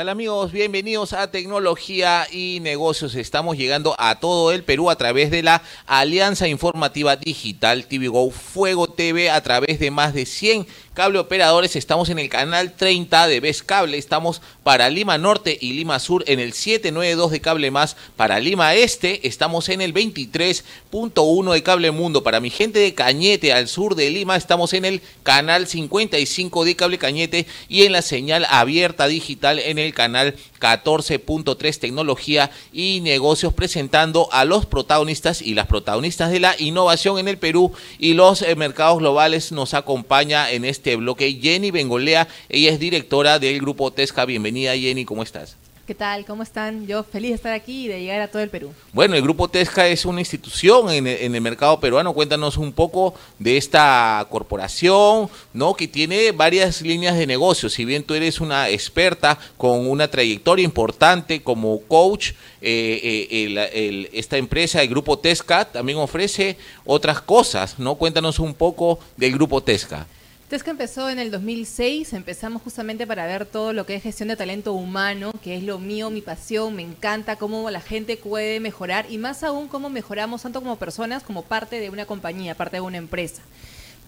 tal amigos? Bienvenidos a Tecnología y Negocios. Estamos llegando a todo el Perú a través de la Alianza Informativa Digital TV Go Fuego TV a través de más de 100 cable operadores. Estamos en el canal 30 de Best Cable. Estamos para Lima Norte y Lima Sur en el 792 de Cable Más. Para Lima Este estamos en el 23.1 de Cable Mundo. Para mi gente de Cañete al sur de Lima estamos en el canal 55 de Cable Cañete y en la señal abierta digital en el canal 14.3 Tecnología y Negocios presentando a los protagonistas y las protagonistas de la innovación en el Perú y los eh, mercados globales. Nos acompaña en este bloque Jenny Bengolea. Ella es directora del grupo Tesca. Bienvenida Jenny, ¿cómo estás? ¿Qué tal? ¿Cómo están? Yo feliz de estar aquí y de llegar a todo el Perú. Bueno, el Grupo Tesca es una institución en el, mercado peruano. Cuéntanos un poco de esta corporación, ¿no? Que tiene varias líneas de negocio. Si bien tú eres una experta con una trayectoria importante como coach, eh, eh, esta empresa, el Grupo Tesca, también ofrece otras cosas, ¿no? Cuéntanos un poco del Grupo Tesca. Tesca empezó en el 2006, empezamos justamente para ver todo lo que es gestión de talento humano, que es lo mío, mi pasión, me encanta cómo la gente puede mejorar y más aún cómo mejoramos tanto como personas como parte de una compañía, parte de una empresa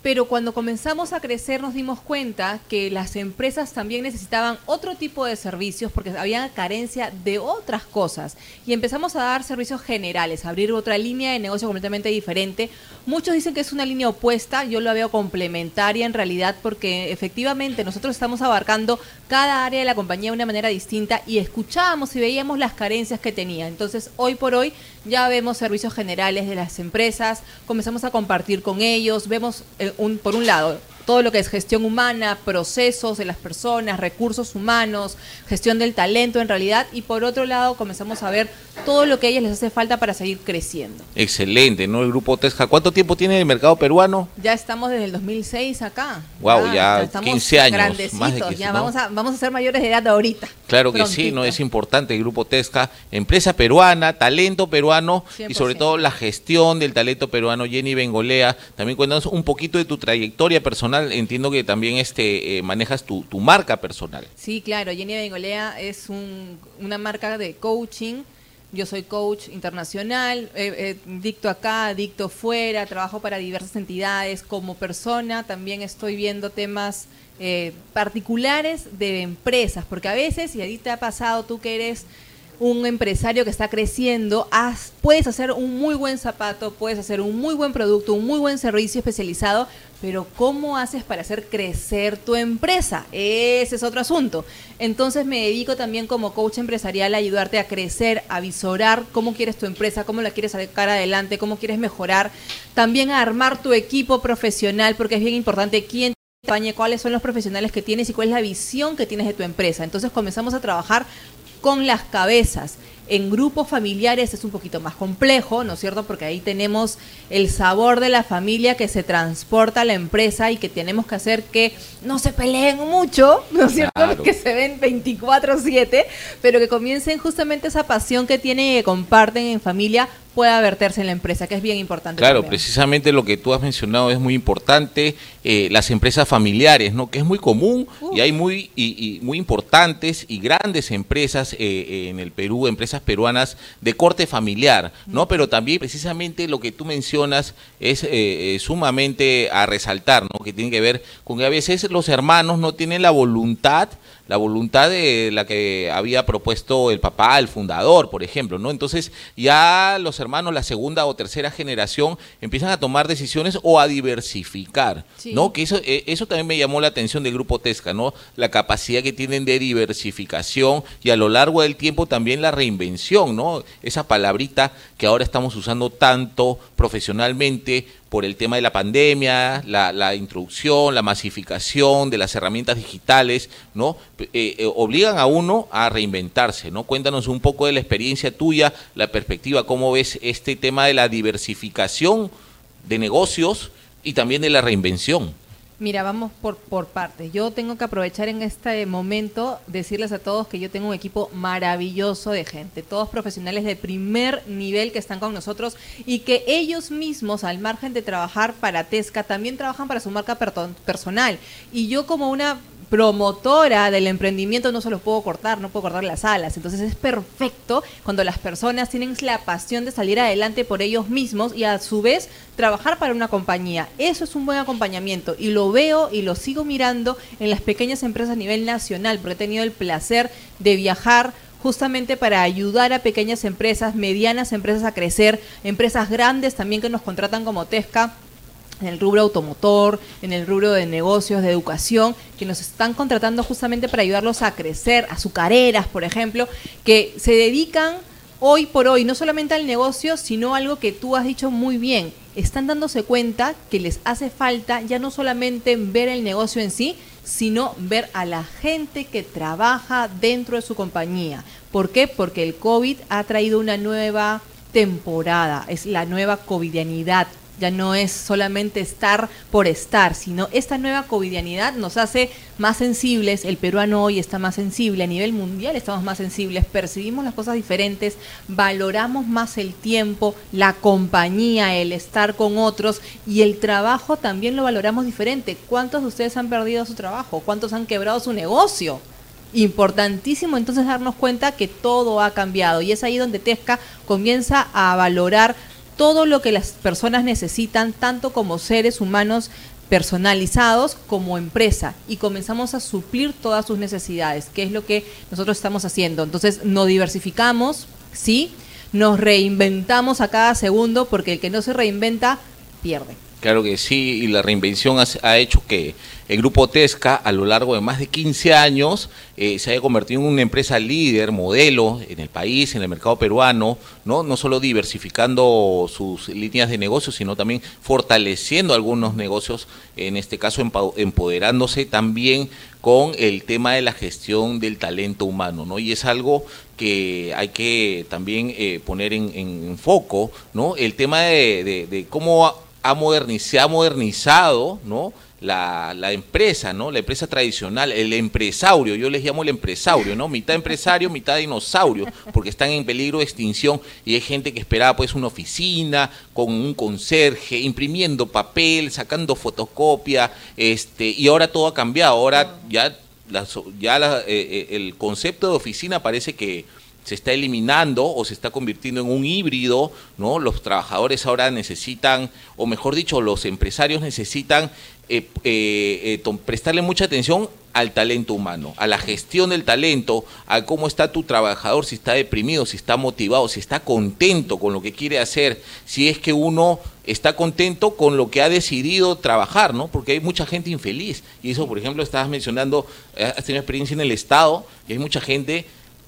pero cuando comenzamos a crecer nos dimos cuenta que las empresas también necesitaban otro tipo de servicios porque había carencia de otras cosas y empezamos a dar servicios generales, a abrir otra línea de negocio completamente diferente. Muchos dicen que es una línea opuesta, yo lo veo complementaria en realidad porque efectivamente nosotros estamos abarcando cada área de la compañía de una manera distinta y escuchábamos y veíamos las carencias que tenía. Entonces, hoy por hoy ya vemos servicios generales de las empresas, comenzamos a compartir con ellos, vemos eh, un, por un lado todo lo que es gestión humana, procesos de las personas, recursos humanos, gestión del talento en realidad, y por otro lado comenzamos a ver todo lo que a ellas les hace falta para seguir creciendo. Excelente, ¿no? El grupo Tesca, ¿cuánto tiempo tiene el mercado peruano? Ya estamos desde el 2006 acá. Wow, ya, 15 años. Más ya vamos, a, vamos a ser mayores de edad ahorita. Claro que sí, no es importante el grupo Tesca, empresa peruana, talento peruano y sobre todo la gestión del talento peruano. Jenny Bengolea, también cuéntanos un poquito de tu trayectoria personal entiendo que también este eh, manejas tu, marca personal. Sí, claro, Jenny Bengolea es una marca de coaching. Yo soy coach internacional, eh, eh, dicto acá, dicto fuera, trabajo para diversas entidades. Como persona también estoy viendo temas particulares de empresas, porque a veces, y a ti te ha pasado, tú que eres un empresario que está creciendo, puedes hacer un muy buen zapato, puedes hacer un muy buen producto, un muy buen servicio especializado, pero ¿cómo haces para hacer crecer tu empresa? Ese es otro asunto. Entonces me dedico también como coach empresarial a ayudarte a crecer, a visorar cómo quieres tu empresa, cómo la quieres sacar adelante, cómo quieres mejorar, también a armar tu equipo profesional, porque es bien importante quién te cuáles son los profesionales que tienes y cuál es la visión que tienes de tu empresa. Entonces comenzamos a trabajar con las cabezas. En grupos familiares es un poquito más complejo, ¿no es cierto? Porque ahí tenemos el sabor de la familia que se transporta a la empresa y que tenemos que hacer que no se peleen mucho, ¿no es cierto? Que se ven 24/7, pero que comiencen justamente esa pasión que tienen y que comparten en familia pueda verterse en la empresa, que es bien importante. Claro, precisamente lo que tú has mencionado es muy importante, eh, las empresas familiares, ¿no? que es muy común y hay muy, y, muy importantes y grandes empresas eh, en el Perú, empresas peruanas de corte familiar, ¿no? Pero también precisamente lo que tú mencionas es eh, sumamente a resaltar, ¿no? Que tiene que ver con que a veces los hermanos no tienen la voluntad la voluntad de la que había propuesto el papá, el fundador, por ejemplo, ¿no? Entonces ya los hermanos, la segunda o tercera generación, empiezan a tomar decisiones o a diversificar, ¿no? Que eso, eh, eso también me llamó la atención del grupo Tesca, ¿no? La capacidad que tienen de diversificación y a lo largo del tiempo también la reinvención, ¿no? Esa palabrita que ahora estamos usando tanto profesionalmente por el tema de la pandemia, la, introducción, la masificación de las herramientas digitales, ¿no? Eh, eh, obligan a uno a reinventarse, ¿no? Cuéntanos un poco de la experiencia tuya, la perspectiva, cómo ves este tema de la diversificación de negocios y también de la reinvención. Mira, vamos por, por partes. Yo tengo que aprovechar en este momento decirles a todos que yo tengo un equipo maravilloso de gente, todos profesionales de primer nivel que están con nosotros y que ellos mismos, al margen de trabajar para Tesca, también trabajan para su marca personal. Y yo como una promotora del emprendimiento no se los puedo cortar, no puedo cortar las alas. Entonces es perfecto cuando las personas tienen la pasión de salir adelante por ellos mismos y a su vez trabajar para una compañía. Eso es un buen acompañamiento y lo veo y lo sigo mirando en las pequeñas empresas a nivel nacional, porque he tenido el placer de viajar justamente para ayudar a pequeñas empresas, medianas empresas a crecer, empresas grandes también que nos contratan como Tesca en el rubro automotor, en el rubro de negocios, de educación, que nos están contratando justamente para ayudarlos a crecer, a sus carreras, por ejemplo, que se dedican hoy por hoy no solamente al negocio, sino algo que tú has dicho muy bien. Están dándose cuenta que les hace falta ya no solamente ver el negocio en sí, sino ver a la gente que trabaja dentro de su compañía. ¿Por qué? Porque el COVID ha traído una nueva temporada, es la nueva covidianidad, ya no es solamente estar por estar, sino esta nueva covidianidad nos hace más sensibles, el peruano hoy está más sensible, a nivel mundial estamos más sensibles, percibimos las cosas diferentes, valoramos más el tiempo, la compañía, el estar con otros y el trabajo también lo valoramos diferente. ¿Cuántos de ustedes han perdido su trabajo? ¿Cuántos han quebrado su negocio? Importantísimo entonces darnos cuenta que todo ha cambiado y es ahí donde Tesca comienza a valorar todo lo que las personas necesitan, tanto como seres humanos personalizados como empresa y comenzamos a suplir todas sus necesidades, que es lo que nosotros estamos haciendo. Entonces, nos diversificamos, sí, nos reinventamos a cada segundo porque el que no se reinventa pierde. Claro que sí, y la reinvención ha, hecho que el grupo Tesca a lo largo de más de 15 años eh, se haya convertido en una empresa líder, modelo en el país, en el mercado peruano, no, no solo diversificando sus líneas de negocio, sino también fortaleciendo algunos negocios, en este caso empoderándose también con el tema de la gestión del talento humano, ¿no? Y es algo que hay que también eh, poner en, foco, ¿no? El tema de, de cómo ha se ha modernizado, ¿no? La, la, empresa, ¿no? La empresa tradicional, el empresario, yo les llamo el empresario, ¿no? Mitad empresario, mitad dinosaurio, porque están en peligro de extinción y hay gente que esperaba pues una oficina con un conserje, imprimiendo papel, sacando fotocopia, este, y ahora todo ha cambiado, ahora ya, ya eh, eh, el concepto de oficina parece que se está eliminando o se está convirtiendo en un híbrido, ¿no? Los trabajadores ahora necesitan, o mejor dicho, los empresarios necesitan eh, eh, eh, prestarle mucha atención al talento humano, a la gestión del talento, a cómo está tu trabajador, si está deprimido, si está motivado, si está contento con lo que quiere hacer, si es que uno está contento con lo que ha decidido trabajar, ¿no? Porque hay mucha gente infeliz. Y eso, por ejemplo, estabas mencionando, has tenido experiencia en el Estado, y hay mucha gente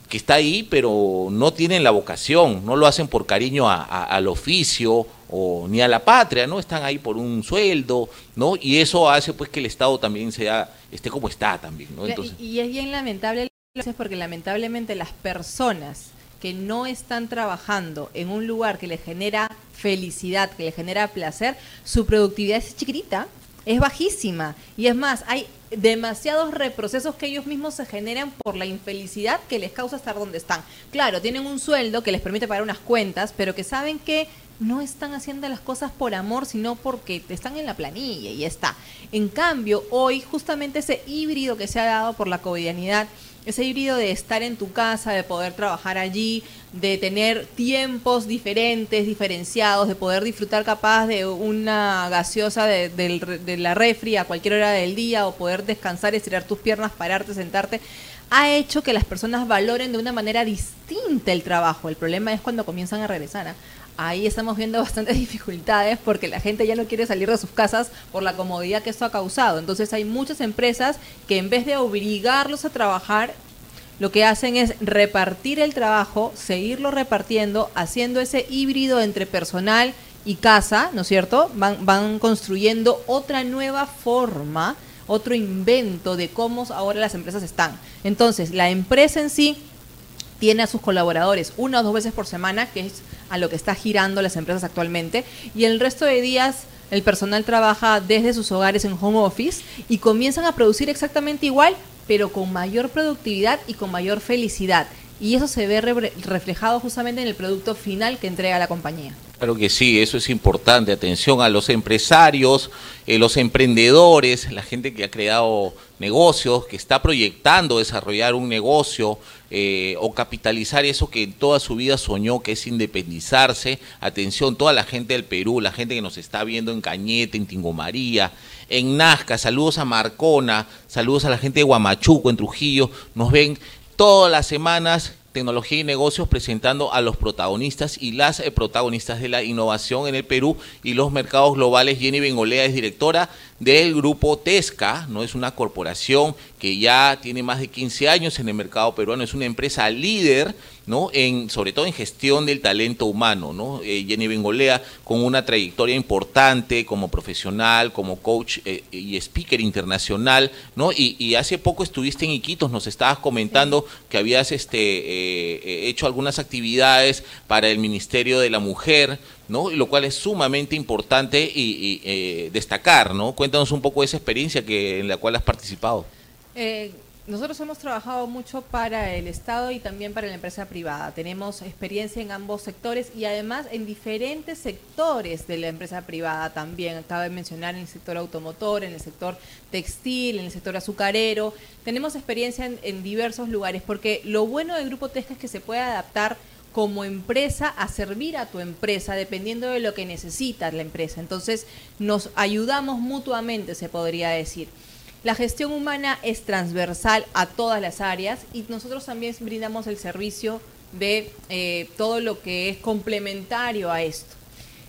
que está ahí, pero no tienen la vocación, no lo hacen por cariño al oficio o ni a la patria, ¿no? Están ahí por un sueldo, ¿no? Y eso hace pues que el Estado también sea, esté como está también, ¿no? Entonces... Y, es bien lamentable porque lamentablemente las personas que no están trabajando en un lugar que les genera felicidad, que les genera placer, su productividad es chiquitita, es bajísima. Y es más, hay demasiados reprocesos que ellos mismos se generan por la infelicidad que les causa estar donde están. Claro, tienen un sueldo que les permite pagar unas cuentas, pero que saben que no están haciendo las cosas por amor, sino porque están en la planilla y ya está. En cambio, hoy justamente ese híbrido que se ha dado por la covidianidad ese híbrido de estar en tu casa, de poder trabajar allí, de tener tiempos diferentes, diferenciados, de poder disfrutar capaz de una gaseosa de, la refri a cualquier hora del día o poder descansar, estirar tus piernas, pararte, sentarte, ha hecho que las personas valoren de una manera distinta el trabajo. El problema es cuando comienzan a regresar. ¿ah? Ahí estamos viendo bastantes dificultades porque la gente ya no quiere salir de sus casas por la comodidad que esto ha causado. Entonces hay muchas empresas que en vez de obligarlos a trabajar, lo que hacen es repartir el trabajo, seguirlo repartiendo, haciendo ese híbrido entre personal y casa, ¿no es cierto? Van, van construyendo otra nueva forma, otro invento de cómo ahora las empresas están. Entonces, la empresa en sí tiene a sus colaboradores una o dos veces por semana, que es a lo que está girando las empresas actualmente, y el resto de días el personal trabaja desde sus hogares en home office y comienzan a producir exactamente igual, pero con mayor productividad y con mayor felicidad. Y eso se ve reflejado justamente en el producto final que entrega la compañía. Claro que sí, eso es importante. Atención a los empresarios, eh, los emprendedores, la gente que ha creado negocios, que está proyectando desarrollar un negocio eh, o capitalizar eso que en toda su vida soñó, que es independizarse. Atención, toda la gente del Perú, la gente que nos está viendo en Cañete, en Tingomaría, en Nazca, saludos a Marcona, saludos a la gente de Guamachuco, en Trujillo, nos ven todas las semanas Tecnología y Negocios presentando a los protagonistas y las eh, protagonistas de la innovación en el Perú y los mercados globales. Jenny Bengolea es directora del grupo Tesca, no es una corporación que ya tiene más de 15 años en el mercado peruano, es una empresa líder ¿no? En, sobre todo en gestión del talento humano, ¿no? Eh, Jenny Bengolea, con una trayectoria importante como profesional, como coach eh, y speaker internacional, ¿no? Y, hace poco estuviste en Iquitos, nos estabas comentando que habías este, eh, hecho algunas actividades para el Ministerio de la Mujer, ¿no? Lo cual es sumamente importante y, destacar, ¿no? Cuéntanos un poco de esa experiencia que, en la cual has participado. Nosotros hemos trabajado mucho para el Estado y también para la empresa privada. Tenemos experiencia en ambos sectores y además en diferentes sectores de la empresa privada también. Acabo de mencionar en el sector automotor, en el sector textil, en el sector azucarero. Tenemos experiencia en, diversos lugares porque lo bueno del Grupo Tesca es que se puede adaptar como empresa a servir a tu empresa dependiendo de lo que necesita la empresa. Entonces nos ayudamos mutuamente, se podría decir. La gestión humana es transversal a todas las áreas y nosotros también brindamos el servicio de eh, todo lo que es complementario a esto.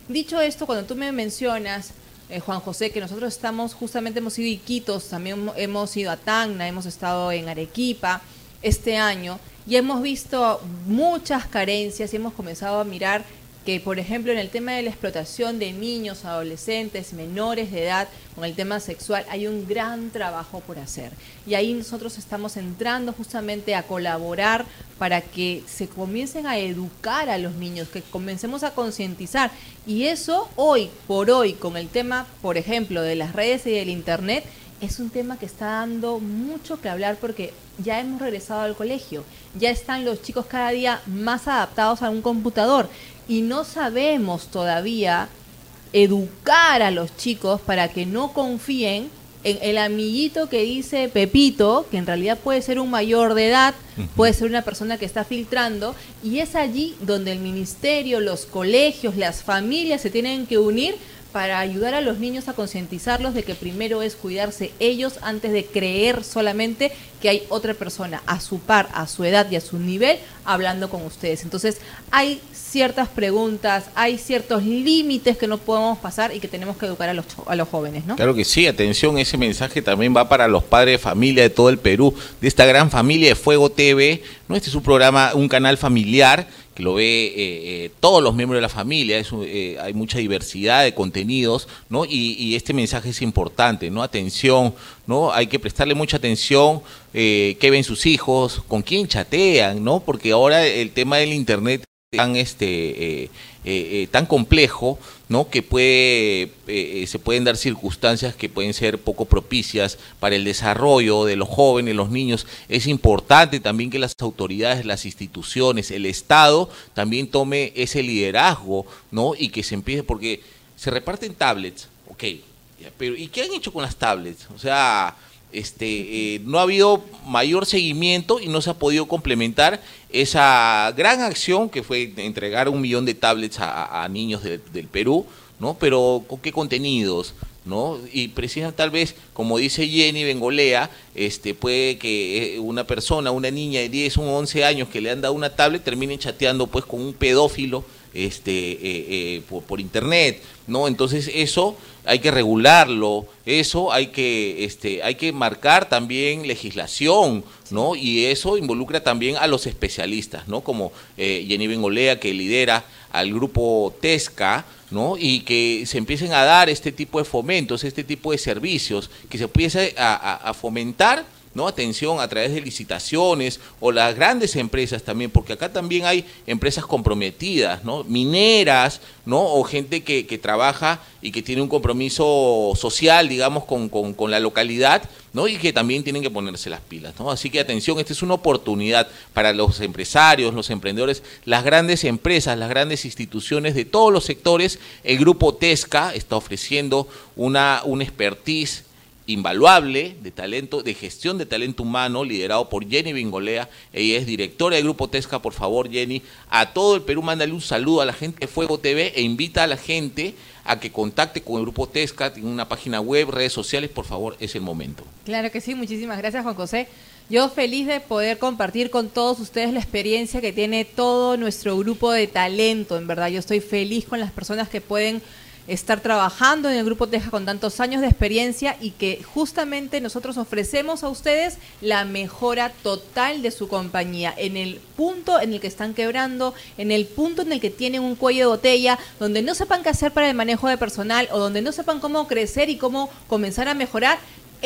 Dicho esto, cuando tú me mencionas, eh, Juan José, que nosotros estamos, justamente hemos ido a Iquitos, también hemos ido a Tacna, hemos estado en Arequipa este año y hemos visto muchas carencias y hemos comenzado a mirar que, por ejemplo, en el tema de la explotación de niños, adolescentes, menores de edad, con el tema sexual, hay un gran trabajo por hacer. Y ahí nosotros estamos entrando justamente a colaborar para que se comiencen a educar a los niños, que comencemos a concientizar. Y eso hoy, por hoy, con el tema, por ejemplo, de las redes y del Internet, es un tema que está dando mucho que hablar porque ya hemos regresado al colegio, ya están los chicos cada día más adaptados a un computador y no sabemos todavía educar a los chicos para que no confíen en el amiguito que dice Pepito, que en realidad puede ser un mayor de edad, puede ser una persona que está filtrando, y es allí donde el ministerio, los colegios, las familias se tienen que unir para ayudar a los niños a concientizarlos de que primero es cuidarse ellos antes de creer solamente que hay otra persona a su par, a su edad y a su nivel hablando con ustedes. Entonces hay ciertas preguntas, hay ciertos límites que no podemos pasar y que tenemos que educar a los, a los jóvenes, ¿no? Claro que sí, atención, ese mensaje también va para los padres de familia de todo el Perú, de esta gran familia de Fuego TV, ¿no? Este es un programa, un canal familiar que lo ve eh, eh, todos los miembros de la familia, eh, hay mucha diversidad de contenidos, ¿no? Y, este mensaje es importante, ¿no? Atención, ¿no? Hay que prestarle mucha atención, qué ven sus hijos, con quién chatean, ¿no? Porque ahora el tema del internet tan este eh, eh, tan complejo, ¿no? Que puede, eh, se pueden dar circunstancias que pueden ser poco propicias para el desarrollo de los jóvenes, los niños. Es importante también que las autoridades, las instituciones, el Estado también tome ese liderazgo, ¿no? Y que se empiece, porque se reparten tablets, ok, pero ¿y qué han hecho con las tablets? O sea, este, eh, no ha habido mayor seguimiento y no se ha podido complementar esa gran acción que fue entregar un millón de tablets a, niños del Perú, ¿no? Pero con qué contenidos, ¿no? Y precisamente tal vez, como dice Jenny Bengolea, este, puede que eh, una persona, una niña de 10 o 11 años que le han dado una tablet termine chateando pues con un pedófilo este, eh, eh, por, internet, ¿no? Entonces eso hay que regularlo, eso hay que, este, hay que marcar también legislación, ¿no? Y eso involucra también a los especialistas, ¿no? Como eh, Jenny Bengolea, que lidera al grupo TESCA, ¿no? Y que se empiecen a dar este tipo de fomentos, este tipo de servicios, que se empiece a fomentar ¿no? Atención a través de licitaciones o las grandes empresas también, porque acá también hay empresas comprometidas, ¿no? Mineras, ¿no? O gente que, que trabaja y que tiene un compromiso social, digamos, con, con, la localidad, ¿no? Y que también tienen que ponerse las pilas, ¿no? Así que atención, esta es una oportunidad para los empresarios, los emprendedores, las grandes empresas, las grandes instituciones de todos los sectores. El grupo Tesca está ofreciendo una, un expertise invaluable de talento, de gestión de talento humano, liderado por Jenny Bingolea. Ella es directora del Grupo Tesca. Por favor, Jenny, a todo el Perú, mándale un saludo a la gente de Fuego TV e invita a la gente a que contacte con el Grupo Tesca, tiene una página web, redes sociales, por favor, es el momento. Claro que sí, muchísimas gracias, Juan José. Yo feliz de poder compartir con todos ustedes la experiencia que tiene todo nuestro grupo de talento, en verdad. Yo estoy feliz con las personas que pueden estar trabajando en el Grupo Teja con tantos años de experiencia y que justamente nosotros ofrecemos a ustedes la mejora total de su compañía. En el punto en el que están quebrando, en el punto en el que tienen un cuello de botella, donde no sepan qué hacer para el manejo de personal o donde no sepan cómo crecer y cómo comenzar a mejorar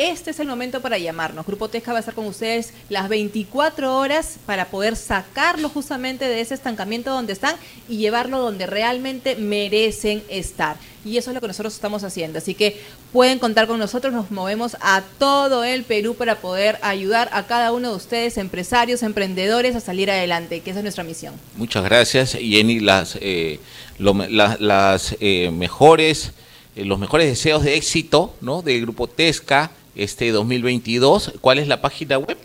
este es el momento para llamarnos. Grupo Tesca va a estar con ustedes las 24 horas para poder sacarlo justamente de ese estancamiento donde están y llevarlo donde realmente merecen estar. Y eso es lo que nosotros estamos haciendo. Así que pueden contar con nosotros, nos movemos a todo el Perú para poder ayudar a cada uno de ustedes, empresarios, emprendedores, a salir adelante, que esa es nuestra misión. Muchas gracias, Jenny. Las, eh, las eh, mejores, eh, los mejores deseos de éxito ¿no? del Grupo Tesca este 2022. ¿Cuál es la página web?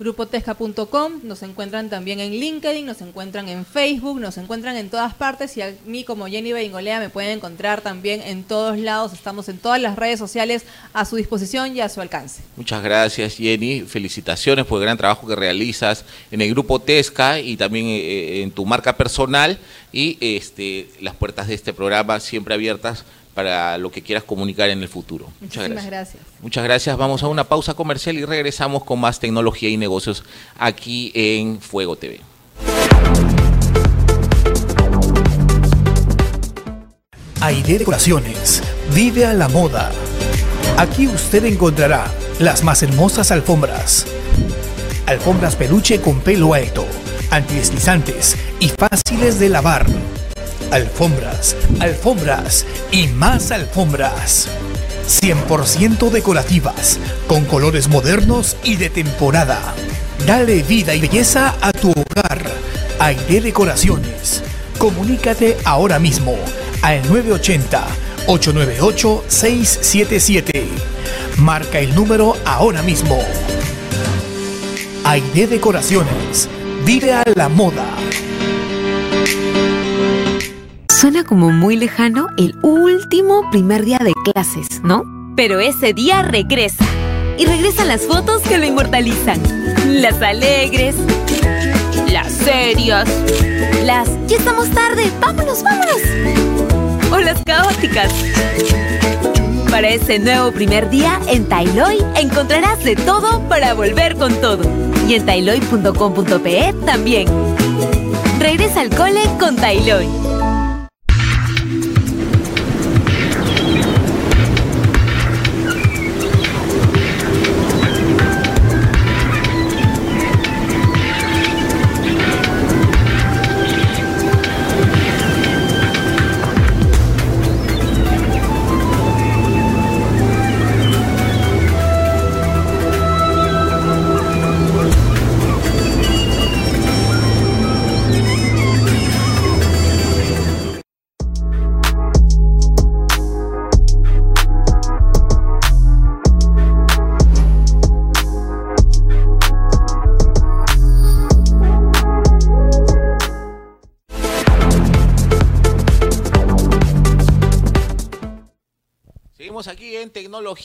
grupotesca.com, nos encuentran también en LinkedIn, nos encuentran en Facebook, nos encuentran en todas partes y a mí como Jenny Bengolea me pueden encontrar también en todos lados, estamos en todas las redes sociales a su disposición y a su alcance. Muchas gracias Jenny, felicitaciones por el gran trabajo que realizas en el grupo Tesca y también eh, eh, en tu marca personal y este, las puertas de este programa siempre abiertas para lo que quieras comunicar en el futuro. Muchas gracias. gracias. Muchas gracias. Vamos a una pausa comercial y regresamos con más tecnología y negocios aquí en Fuego TV. Aire Decoraciones. Vive a la moda. Aquí usted encontrará las más hermosas alfombras. Alfombras peluche con pelo alto, antideslizantes y fáciles de lavar alfombras, alfombras y más alfombras. 100% decorativas, con colores modernos y de temporada. Dale vida y belleza a tu hogar. Aire Decoraciones. Comunícate ahora mismo al 980-898-677. Marca el número ahora mismo. Aire Decoraciones. Vive a la moda. Suena como muy lejano el último primer día de clases, ¿no? Pero ese día regresa. Y regresan las fotos que lo inmortalizan. Las alegres, las serias, las ya estamos tarde, vámonos, vámonos. O las caóticas. Para ese nuevo primer día en Tailoy encontrarás de todo para volver con todo. Y en tailoy.com.pe también. Regresa al cole con Tailoy.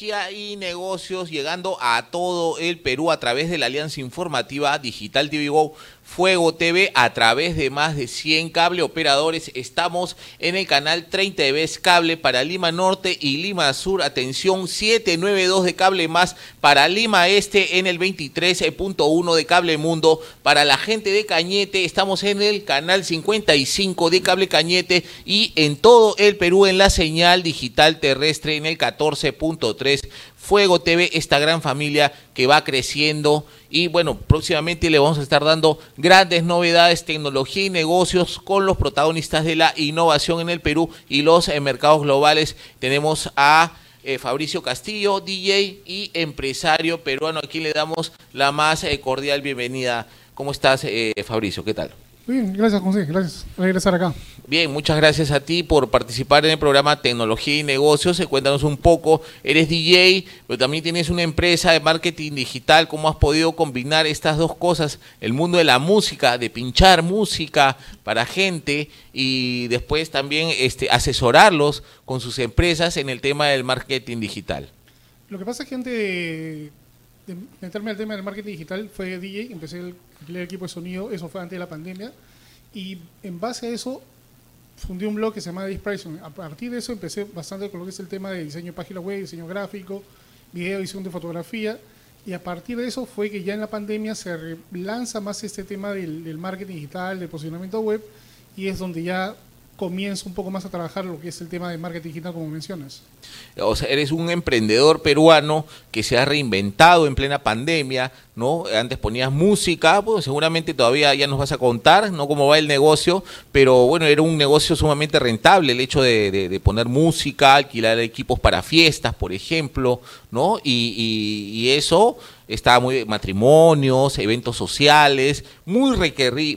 Y negocios llegando a todo el Perú a través de la alianza informativa Digital TV Fuego TV a través de más de 100 cable operadores. Estamos en el canal 30 de Cable para Lima Norte y Lima Sur. Atención, 792 de cable más para Lima Este en el 23.1 de Cable Mundo. Para la gente de Cañete, estamos en el canal 55 de Cable Cañete y en todo el Perú en la señal digital terrestre en el 14.3 Fuego TV, esta gran familia que va creciendo y bueno, próximamente le vamos a estar dando grandes novedades, tecnología y negocios con los protagonistas de la innovación en el Perú y los eh, mercados globales. Tenemos a eh, Fabricio Castillo, DJ y empresario peruano. Aquí le damos la más eh, cordial bienvenida. ¿Cómo estás, Fabricio? ¿Qué tal? Bien, gracias José, gracias por regresar acá. Bien, muchas gracias a ti por participar en el programa Tecnología y Negocios. Cuéntanos un poco, eres DJ, pero también tienes una empresa de marketing digital. ¿Cómo has podido combinar estas dos cosas? El mundo de la música, de pinchar música para gente y después también este, asesorarlos con sus empresas en el tema del marketing digital. Lo que pasa es que antes de, meterme al tema del marketing digital fue DJ, empecé el el equipo de sonido, eso fue antes de la pandemia, y en base a eso fundí un blog que se llama Dispersion. A partir de eso empecé bastante con lo que es el tema de diseño de página web, diseño gráfico, video, edición de fotografía, y a partir de eso fue que ya en la pandemia se lanza más este tema del marketing digital, del posicionamiento web, y es donde ya comienzo un poco más a trabajar lo que es el tema de marketing digital, como mencionas. O sea, eres un emprendedor peruano que se ha reinventado en plena pandemia, ¿no? Antes ponías música, pues seguramente todavía ya nos vas a contar, ¿no? Cómo va el negocio, pero bueno, era un negocio sumamente rentable el hecho de, poner música, alquilar equipos para fiestas, por ejemplo, ¿no? Y, y eso estaba muy matrimonios, eventos sociales, muy,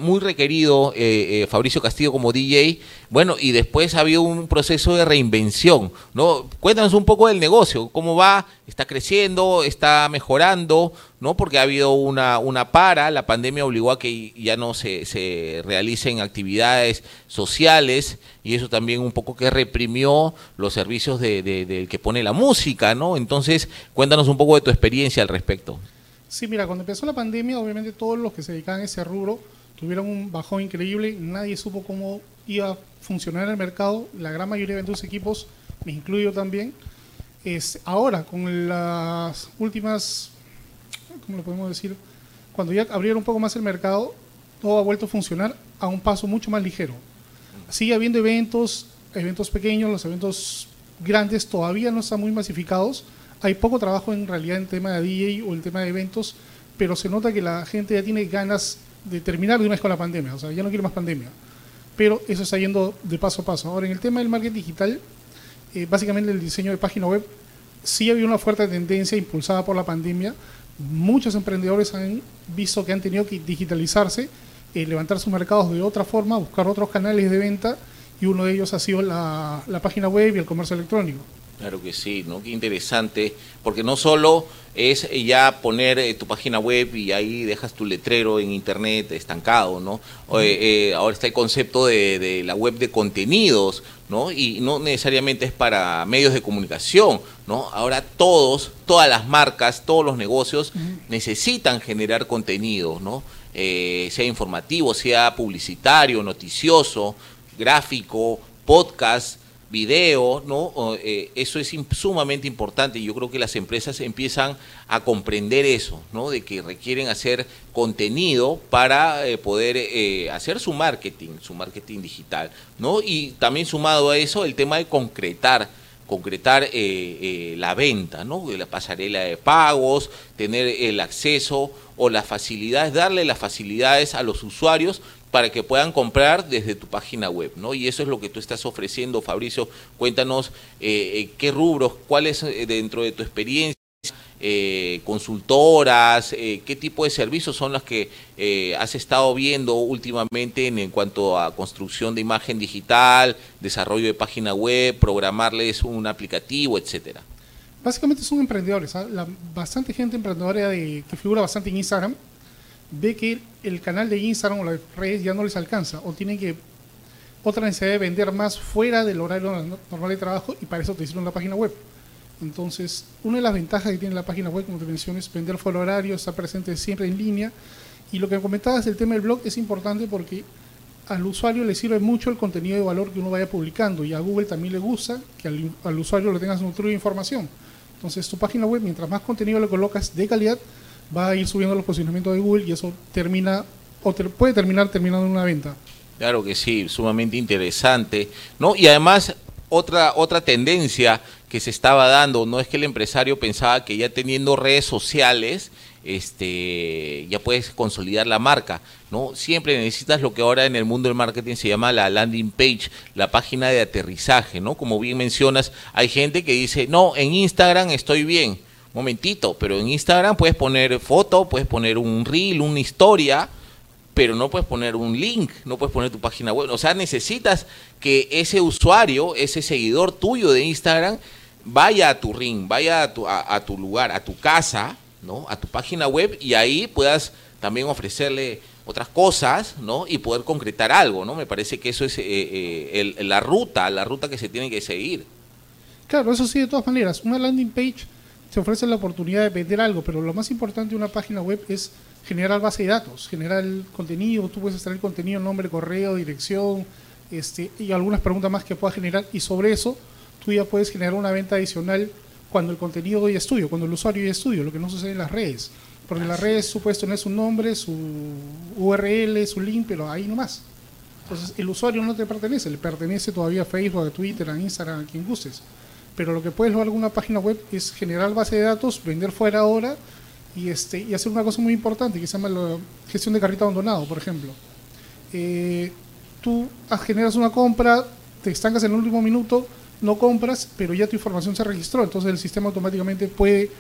muy requerido eh, eh, Fabricio Castillo como DJ. Bueno, y después ha habido un proceso de reinvención, ¿no? Cuéntanos un poco del negocio, cómo va, está creciendo, está mejorando, ¿no? Porque ha habido una, una para, la pandemia obligó a que ya no se, se realicen actividades sociales y eso también un poco que reprimió los servicios del de, que pone la música, ¿no? Entonces, cuéntanos un poco de tu experiencia al respecto. Sí, mira, cuando empezó la pandemia, obviamente todos los que se dedicaban a ese rubro tuvieron un bajón increíble, nadie supo cómo iba a funcionar el mercado, la gran mayoría de los equipos, me incluyo también. Es ahora, con las últimas, ¿cómo lo podemos decir? Cuando ya abrieron un poco más el mercado, todo ha vuelto a funcionar a un paso mucho más ligero. Sigue habiendo eventos, eventos pequeños, los eventos grandes todavía no están muy masificados. Hay poco trabajo en realidad en tema de DJ o el tema de eventos, pero se nota que la gente ya tiene ganas de terminar de una vez con la pandemia, o sea, ya no quiere más pandemia. Pero eso está yendo de paso a paso. Ahora, en el tema del marketing digital, eh, básicamente el diseño de página web, sí había una fuerte tendencia impulsada por la pandemia. Muchos emprendedores han visto que han tenido que digitalizarse, eh, levantar sus mercados de otra forma, buscar otros canales de venta y uno de ellos ha sido la página web y el comercio electrónico. Claro que sí, ¿no? Qué interesante, porque no solo es ya poner eh, tu página web y ahí dejas tu letrero en internet estancado, ¿no? Eh, ahora está el concepto de, la web de contenidos, ¿no? Y no necesariamente es para medios de comunicación, ¿no? Ahora todos, todas las marcas, todos los negocios necesitan generar contenido, ¿no? Eh, sea informativo, sea publicitario, noticioso, gráfico, podcast, video, ¿no? Eh, eso es sumamente importante yo creo que las empresas empiezan a comprender eso, ¿no? De que requieren hacer contenido para eh, poder eh, hacer su marketing, su marketing digital, ¿no? Y también sumado a eso el tema de concretar concretar la venta, ¿no? La pasarela de pagos, tener el acceso o las facilidades, darle las facilidades a los usuarios para que puedan comprar desde tu página web, ¿no? Y eso es lo que tú estás ofreciendo, Fabricio. Cuéntanos eh, eh qué rubros, cuáles eh, dentro de tu experiencia, eh, consultoras, qué tipo de servicios son los que has estado viendo últimamente en, cuanto a construcción de imagen digital, desarrollo de página web, programarles un aplicativo, etcétera. Básicamente son emprendedores, ¿ah? bastante gente emprendedora que figura bastante en Instagram ve que el canal de Instagram o las redes ya no les alcanza o tienen que otra necesidad de vender más fuera del horario normal de trabajo y para eso te hicieron la página web. Entonces, una de las ventajas que tiene la página web, como te mencioné, es vender fuera del horario, estar presente siempre en línea. Y lo que comentabas del tema del blog es importante porque al usuario le sirve mucho el contenido de valor que uno vaya publicando y a Google también le gusta que al, al usuario le tengas nutrido de información. Entonces, tu página web, mientras más contenido le colocas de calidad, va a ir subiendo los posicionamientos de Google y eso termina o puede terminar terminando en una venta. Claro que sí, sumamente interesante, ¿no? Y además otra otra tendencia que se estaba dando. No es que el empresario pensaba que ya teniendo redes sociales este, ya puedes consolidar la marca, ¿no? Siempre necesitas lo que ahora en el mundo del marketing se llama la landing page, la página de aterrizaje, ¿no? Como bien mencionas, hay gente que dice, no, en Instagram estoy bien. Momentito, pero en Instagram puedes poner foto, puedes poner un reel, una historia, pero no puedes poner un link, no puedes poner tu página web. O sea, necesitas que ese usuario, ese seguidor tuyo de Instagram, vaya a tu ring, vaya a tu, a tu lugar, a tu casa, ¿no? A tu página web y ahí puedas también ofrecerle otras cosas, ¿no? Y poder concretar algo, ¿no? Me parece que eso es eh, eh, la ruta, la ruta que se tiene que seguir. Claro, eso sí, de todas maneras. Una landing page te ofrece la oportunidad de vender algo, pero lo más importante de una página web es generar base de datos, generar el contenido, tú puedes extraer contenido, nombre, correo, dirección, este, y algunas preguntas más que puedas generar, y sobre eso tú ya puedes generar una venta adicional cuando el contenido ya estudio, cuando el usuario ya estudio, lo que no sucede en las redes. Porque en las redes supuesto tener su nombre, su URL, su link, pero ahí nomás. Entonces el usuario no te pertenece, le pertenece todavía a Facebook, a Twitter, a Instagram, a quien gustes. Pero lo que puedes lograr en una página web es generar base de datos, vender fuera ahora y, este, y hacer una cosa muy importante que se llama la gestión de carrito abandonado, por ejemplo. Eh, tú generas una compra, te estancas en el último minuto, no compras, pero ya tu información se registró, entonces el sistema automáticamente puede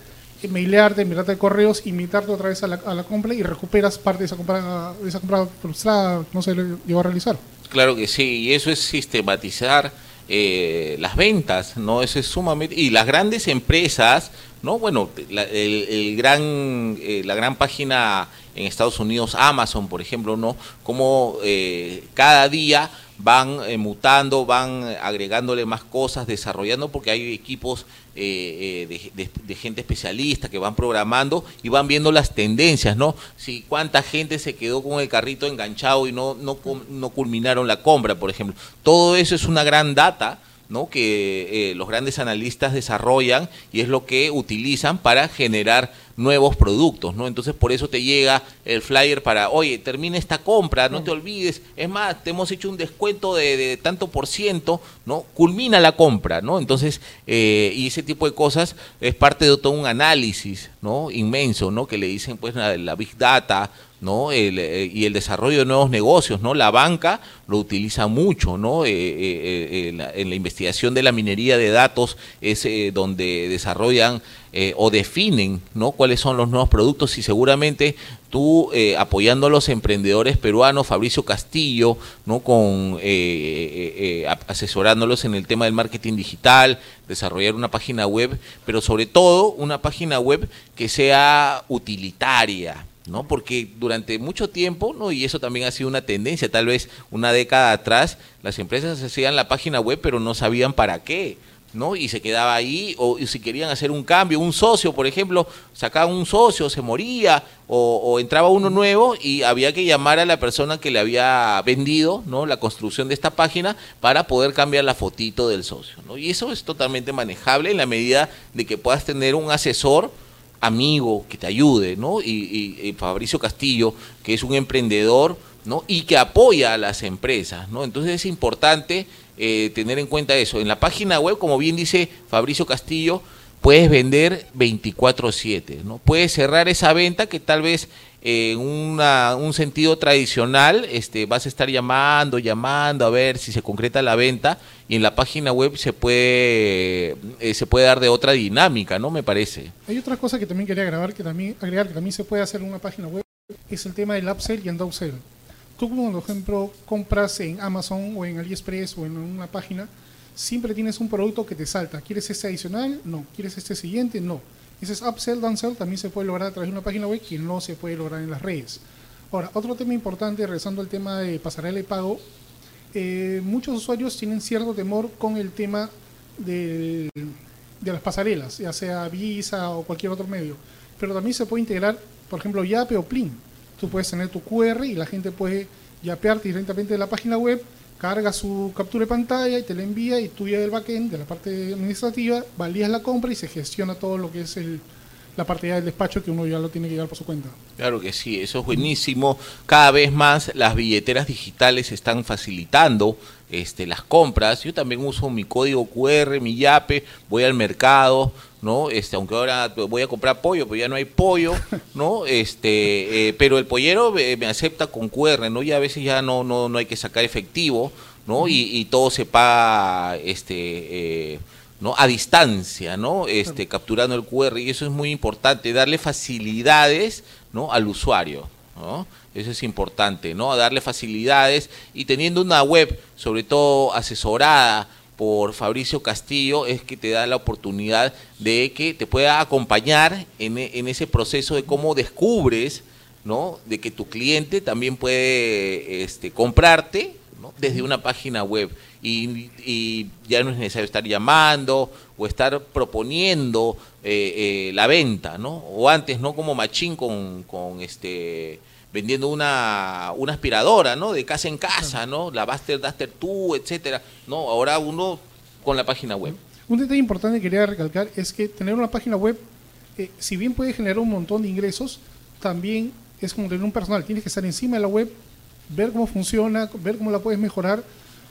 mailearte, enviarte correos, invitarte otra vez a la, a la compra y recuperas parte de esa compra, de esa compra frustrada, no se llegó a realizar. Claro que sí, y eso es sistematizar eh, las ventas, ¿no? Eso es sumamente... Y las grandes empresas, ¿no? Bueno, la, el, gran, eh, la gran página en Estados Unidos, Amazon, por ejemplo, ¿no? Como eh, cada día van eh, mutando, van agregándole más cosas, desarrollando, porque hay equipos eh, eh, de, gente especialista que van programando y van viendo las tendencias, ¿no? Si cuánta gente se quedó con el carrito enganchado y no, no, no culminaron la compra, por ejemplo. Todo eso es una gran data ¿no? que eh, los grandes analistas desarrollan y es lo que utilizan para generar nuevos productos, ¿no? Entonces por eso te llega el flyer para, oye, termina esta compra, no te olvides, es más, te hemos hecho un descuento de, tanto por ciento, ¿no? Culmina la compra, ¿no? Entonces, eh, y ese tipo de cosas es parte de todo un análisis, ¿no? Inmenso, ¿no? Que le dicen pues la Big Data, ¿no? Eh, y el desarrollo de nuevos negocios, ¿no? La banca lo utiliza mucho, ¿no? Eh, eh, en, la, investigación de la minería de datos es donde desarrollan o definen, ¿no? Cuáles son los nuevos productos y seguramente tú apoyando a los emprendedores peruanos, Fabricio Castillo, ¿no? Con asesorándolos en el tema del marketing digital, desarrollar una página web, pero sobre todo una página web que sea utilitaria, ¿no? Porque durante mucho tiempo, ¿no? Y eso también ha sido una tendencia, tal vez una década atrás, las empresas hacían la página web, pero no sabían para qué. ¿no? Y se quedaba ahí, o si querían hacer un cambio, un socio, por ejemplo, sacaban un socio, se moría, o, entraba uno nuevo y había que llamar a la persona que le había vendido, ¿no? La construcción de esta página para poder cambiar la fotito del socio, ¿no? Y eso es totalmente manejable en la medida de que puedas tener un asesor, amigo que te ayude, ¿no? Y, Fabricio Castillo, que es un emprendedor, ¿no? Y que apoya a las empresas, ¿no? Entonces es importante eh, tener en cuenta eso. En la página web, como bien dice Fabricio Castillo, puedes vender 24/7, ¿no? Puedes cerrar esa venta que tal vez en un sentido tradicional, este, vas a estar llamando, llamando a ver si se concreta la venta y en la página web se puede eh, se puede dar de otra dinámica, ¿no? Me parece. Hay otra cosa que también quería grabar, que también agregar que también se puede hacer en una página web, es el tema del upsell y el downsell. Tú, por ejemplo, compras en Amazon o en AliExpress o en una página, siempre tienes un producto que te salta. ¿Quieres este adicional? No. ¿Quieres este siguiente? No ese upsell, downsell también se puede lograr a través de una página web que no se puede lograr en las redes. Ahora, otro tema importante, regresando al tema de pasarela y pago, eh, muchos usuarios tienen cierto temor con el tema de, de las pasarelas, ya sea Visa o cualquier otro medio. Pero también se puede integrar, por ejemplo, Yape o Plin. Tú puedes tener tu QR y la gente puede yapearte directamente de la página web carga su captura de pantalla y te la envía y tú ya del backend, de la parte administrativa, valías la compra y se gestiona todo lo que es el, la parte ya del despacho que uno ya lo tiene que llevar por su cuenta. Claro que sí, eso es buenísimo. Cada vez más las billeteras digitales están facilitando este, las compras. Yo también uso mi código QR, mi YAPE, voy al mercado, ¿no? Este, aunque ahora voy a comprar pollo, pues ya no hay pollo, ¿no? Este, eh, pero el pollero me acepta con QR, ¿no? Y a veces ya no, no, no hay que sacar efectivo, ¿no? Y, y todo se paga, este, eh, ¿no? a distancia, ¿no? Este, capturando el QR, y eso es muy importante, darle facilidades ¿no? al usuario. ¿no? Eso es importante, ¿no? Darle facilidades y teniendo una web, sobre todo asesorada por Fabricio Castillo, es que te da la oportunidad de que te pueda acompañar en, en ese proceso de cómo descubres, ¿no? De que tu cliente también puede este, comprarte ¿no? desde una página web y, y, ya no es necesario estar llamando o estar proponiendo eh, eh, la venta, ¿no? O antes, ¿no? Como machín con, con este vendiendo una, una aspiradora, ¿no? De casa en casa, ¿no? La Buster Duster 2, etcétera. No, ahora uno con la página web. Un detalle importante que quería recalcar es que tener una página web, eh, si bien puede generar un montón de ingresos, también es como tener un personal. Tienes que estar encima de la web, ver cómo funciona, ver cómo la puedes mejorar.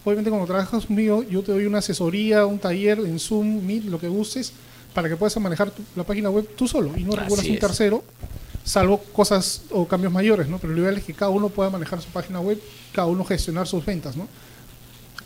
Obviamente cuando trabajas conmigo, yo te doy una asesoría, un taller en Zoom, Meet, lo que gustes, para que puedas manejar tu, la página web tú solo y no recurras a un tercero, salvo cosas o cambios mayores, ¿no? Pero lo ideal es que cada uno pueda manejar su página web, cada uno gestionar sus ventas, ¿no?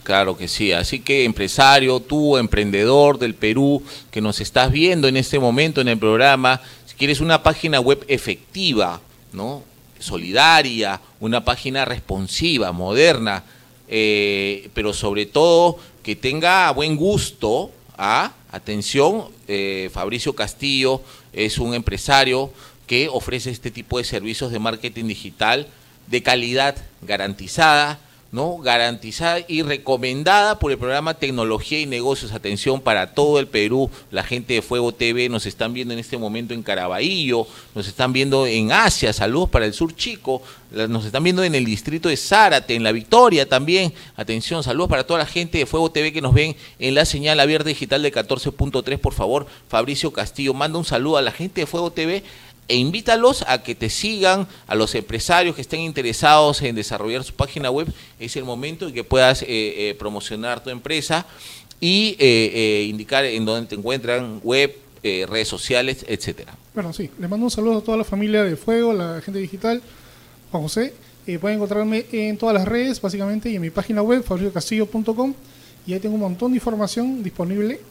Claro que sí, así que empresario, tú, emprendedor del Perú, que nos estás viendo en este momento en el programa, si quieres una página web efectiva, ¿no? solidaria, una página responsiva, moderna, eh, pero sobre todo que tenga buen gusto. ¿ah? Atención, eh, Fabricio Castillo es un empresario que ofrece este tipo de servicios de marketing digital de calidad garantizada, ¿no? garantizada y recomendada por el programa Tecnología y Negocios. Atención para todo el Perú, la gente de Fuego TV nos están viendo en este momento en Caraballo, nos están viendo en Asia, saludos para el sur chico, nos están viendo en el distrito de Zárate, en La Victoria también. Atención, saludos para toda la gente de Fuego TV que nos ven en la señal abierta digital de 14.3, por favor. Fabricio Castillo, manda un saludo a la gente de Fuego TV e invítalos a que te sigan, a los empresarios que estén interesados en desarrollar su página web, es el momento en que puedas eh, eh, promocionar tu empresa y eh, indicar en dónde te encuentran web, redes sociales, etcétera. Bueno, sí, les mando un saludo a toda la familia de Fuego, la gente digital, Juan José. pueden encontrarme en todas las redes, básicamente, y en mi página web, fabriciocastillo.com, y ahí tengo un montón de información disponible.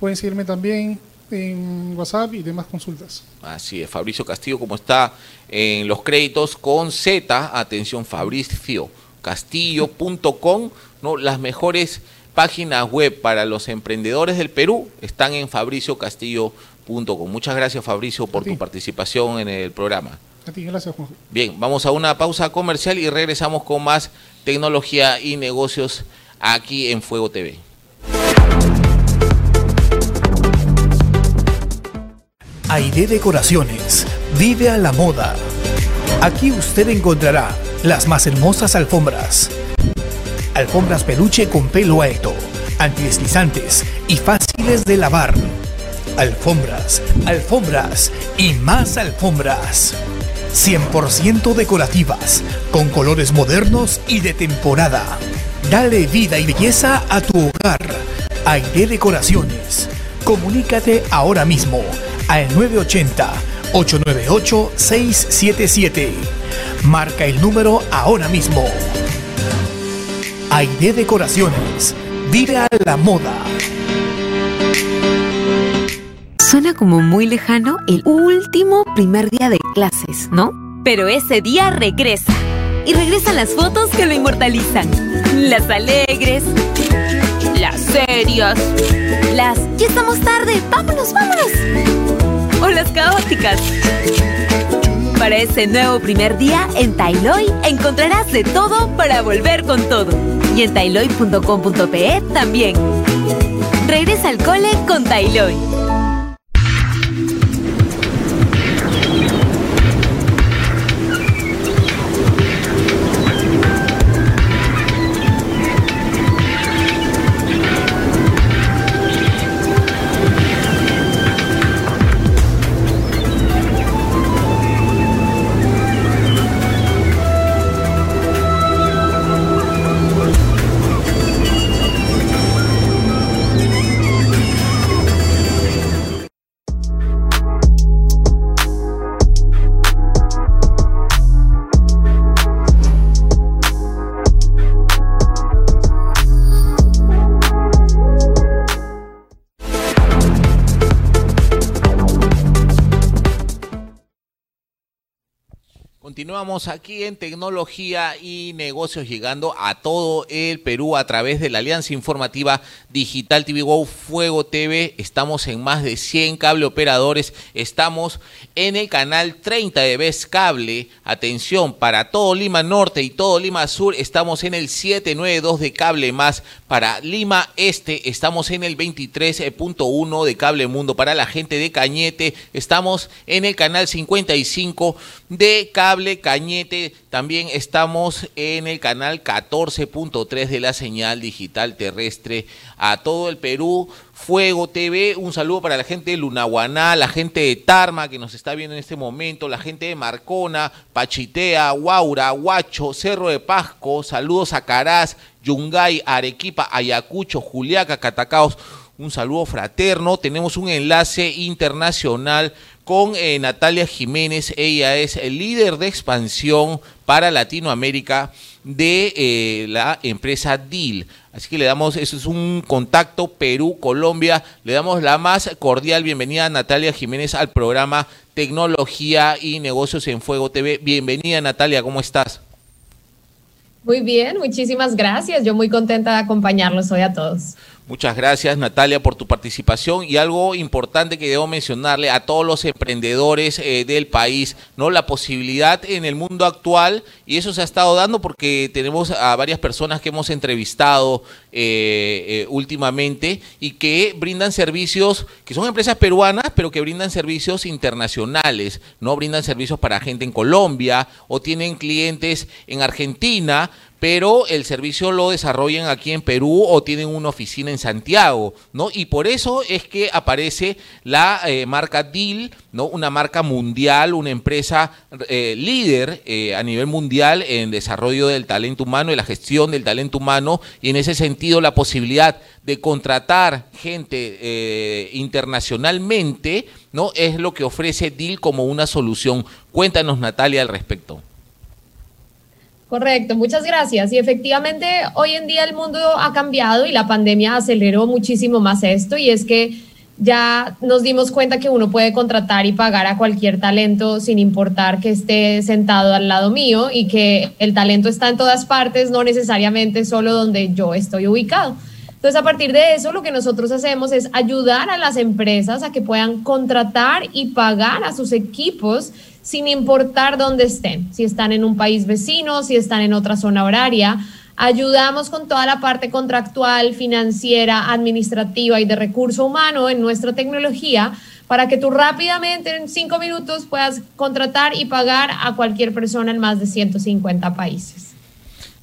pueden seguirme también en WhatsApp y demás consultas. Así es, Fabricio Castillo, como está en los créditos con Z, atención, Fabricio Castillo.com, ¿no? las mejores páginas web para los emprendedores del Perú están en fabriciocastillo.com. Muchas gracias, Fabricio, por tu participación en el programa. A ti, gracias, Juan. Bien, vamos a una pausa comercial y regresamos con más tecnología y negocios aquí en Fuego TV. Aide Decoraciones. Vive a la moda. Aquí usted encontrará las más hermosas alfombras. Alfombras peluche con pelo alto, antideslizantes y fáciles de lavar. Alfombras, alfombras y más alfombras. 100% decorativas, con colores modernos y de temporada. Dale vida y belleza a tu hogar. Aide Decoraciones. Comunícate ahora mismo al 980-898-677. Marca el número ahora mismo. Aide Decoraciones. Vive a la moda. Suena como muy lejano el último primer día de clases, ¿no? Pero ese día regresa. Y regresan las fotos que lo inmortalizan. Las alegres, las serias, las ya estamos tarde, vámonos, vámonos o las caóticas. Para ese nuevo primer día en Tailoy encontrarás de todo para volver con todo. Y en tailoy.com.pe también. Regresa al cole con Tailoy. Continuamos aquí en tecnología y negocios llegando a todo el Perú a través de la Alianza Informativa Digital TV Go Fuego TV. Estamos en más de 100 cable operadores. Estamos en el canal 30 de Best Cable. Atención, para todo Lima Norte y todo Lima Sur estamos en el 792 de Cable Más. Para Lima Este estamos en el 23.1 de Cable Mundo. Para la gente de Cañete estamos en el canal 55 de Cable Cañete. También estamos en el canal 14.3 de la señal digital terrestre a todo el Perú. Fuego TV, un saludo para la gente de Lunaguaná, la gente de Tarma que nos está viendo en este momento, la gente de Marcona, Pachitea, Huaura, Huacho, Cerro de Pasco, saludos a Caraz, Yungay, Arequipa, Ayacucho, Juliaca, Catacaos un saludo fraterno. Tenemos un enlace internacional con eh, Natalia Jiménez. Ella es el líder de expansión para Latinoamérica de eh, la empresa DIL. Así que le damos, eso es un contacto Perú-Colombia. Le damos la más cordial bienvenida a Natalia Jiménez al programa Tecnología y Negocios en Fuego TV. Bienvenida Natalia, ¿cómo estás? Muy bien, muchísimas gracias. Yo muy contenta de acompañarlos hoy a todos. Muchas gracias Natalia por tu participación. Y algo importante que debo mencionarle a todos los emprendedores eh, del país, no la posibilidad en el mundo actual y eso se ha estado dando porque tenemos a varias personas que hemos entrevistado eh, eh, últimamente y que brindan servicios que son empresas peruanas pero que brindan servicios internacionales, no brindan servicios para gente en Colombia o tienen clientes en Argentina pero el servicio lo desarrollan aquí en Perú o tienen una oficina en Santiago, ¿no? Y por eso es que aparece la eh, marca DIL, ¿no? Una marca mundial, una empresa eh, líder eh, a nivel mundial en desarrollo del talento humano y la gestión del talento humano y en ese sentido la posibilidad de contratar gente internacionalmente, ¿no? Es lo que ofrece DIL como una solución. Cuéntanos, Natalia, al respecto. Correcto, muchas gracias. Y efectivamente, hoy en día el mundo ha cambiado y la pandemia aceleró muchísimo más esto y es que ya nos dimos cuenta que uno puede contratar y pagar a cualquier talento sin importar que esté sentado al lado mío y que el talento está en todas partes, no necesariamente solo donde yo estoy ubicado. Entonces, a partir de eso, lo que nosotros hacemos es ayudar a las empresas a que puedan contratar y pagar a sus equipos sin importar dónde estén, si están en un país vecino, si están en otra zona horaria. Ayudamos con toda la parte contractual, financiera, administrativa y de recurso humano en nuestra tecnología para que tú rápidamente en cinco minutos puedas contratar y pagar a cualquier persona en más de 150 países.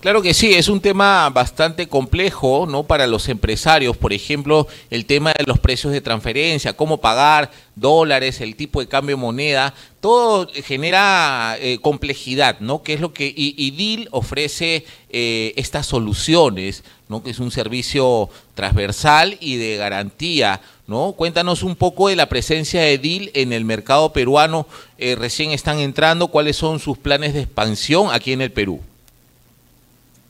Claro que sí, es un tema bastante complejo, ¿no? Para los empresarios, por ejemplo, el tema de los precios de transferencia, cómo pagar dólares, el tipo de cambio de moneda, todo genera eh, complejidad, ¿no? Que es lo que y, DIL ofrece eh, estas soluciones, ¿no? Que es un servicio transversal y de garantía, ¿no? Cuéntanos un poco de la presencia de DIL en el mercado peruano. Eh, recién están entrando, ¿cuáles son sus planes de expansión aquí en el Perú?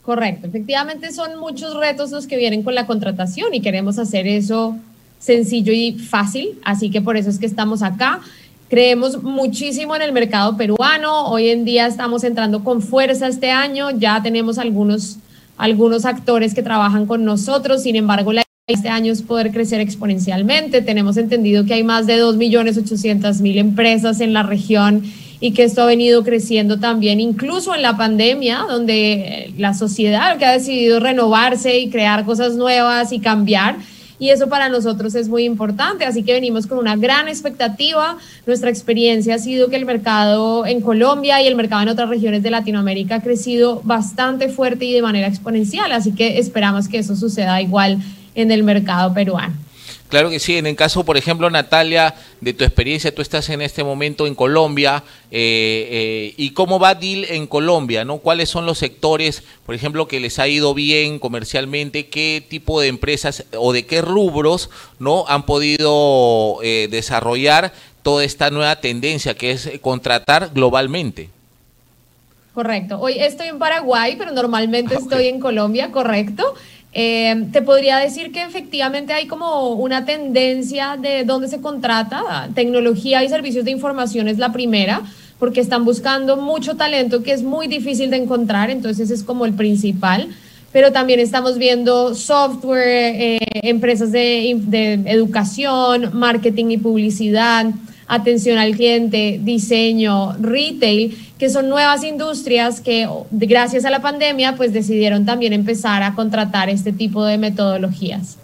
Correcto, efectivamente son muchos retos los que vienen con la contratación y queremos hacer eso sencillo y fácil, así que por eso es que estamos acá. Creemos muchísimo en el mercado peruano, hoy en día estamos entrando con fuerza este año, ya tenemos algunos, algunos actores que trabajan con nosotros, sin embargo la este año es poder crecer exponencialmente. Tenemos entendido que hay más de 2.800.000 empresas en la región y que esto ha venido creciendo también, incluso en la pandemia, donde la sociedad que ha decidido renovarse y crear cosas nuevas y cambiar. Y eso para nosotros es muy importante, así que venimos con una gran expectativa. Nuestra experiencia ha sido que el mercado en Colombia y el mercado en otras regiones de Latinoamérica ha crecido bastante fuerte y de manera exponencial, así que esperamos que eso suceda igual en el mercado peruano. Claro que sí, en el caso, por ejemplo, Natalia, de tu experiencia, tú estás en este momento en Colombia, eh, eh, ¿y cómo va DIL en Colombia? ¿no? ¿Cuáles son los sectores, por ejemplo, que les ha ido bien comercialmente? ¿Qué tipo de empresas o de qué rubros no han podido eh, desarrollar toda esta nueva tendencia que es contratar globalmente? Correcto. Hoy estoy en Paraguay, pero normalmente ah, estoy en Colombia, correcto. Eh, te podría decir que efectivamente hay como una tendencia de dónde se contrata. Tecnología y servicios de información es la primera, porque están buscando mucho talento que es muy difícil de encontrar, entonces es como el principal pero también estamos viendo software, eh, empresas de, de, educación, marketing y publicidad, atención al cliente, diseño, retail, que son nuevas industrias que gracias a la pandemia pues decidieron también empezar a contratar este tipo de metodologías.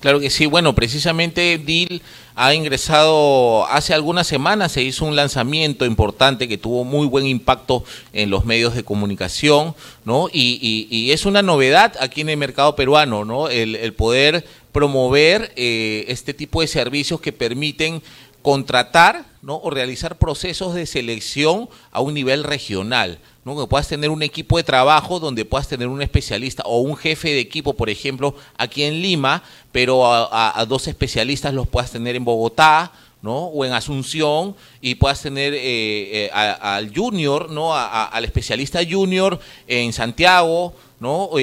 Claro que sí, bueno, precisamente DIL ha ingresado hace algunas semanas, se hizo un lanzamiento importante que tuvo muy buen impacto en los medios de comunicación, ¿no? Y, es una novedad aquí en el mercado peruano, ¿no? El, poder promover eh, este tipo de servicios que permiten contratar ¿no? o realizar procesos de selección a un nivel regional. ¿No? Que tener un equipo de trabajo donde puedas tener un especialista o un jefe de equipo, por ejemplo, aquí en Lima, pero a, dos especialistas los puedas tener en Bogotá, ¿no? o en Asunción y puedas tener eh, eh, al junior, ¿no? al especialista junior en Santiago, ¿no? o,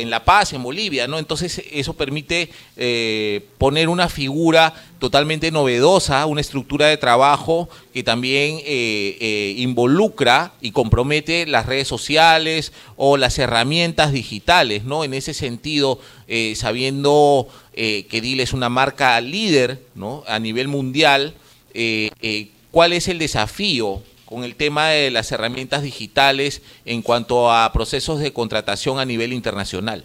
en, La Paz, en Bolivia, ¿no? Entonces eso permite eh, poner una figura totalmente novedosa, una estructura de trabajo que también eh, eh, involucra y compromete las redes sociales o las herramientas digitales, ¿no? En ese sentido, sabiendo que DIL es una marca líder, ¿no? A nivel mundial, ¿cuál es el desafío con el tema de las herramientas digitales en cuanto a procesos de contratación a nivel internacional?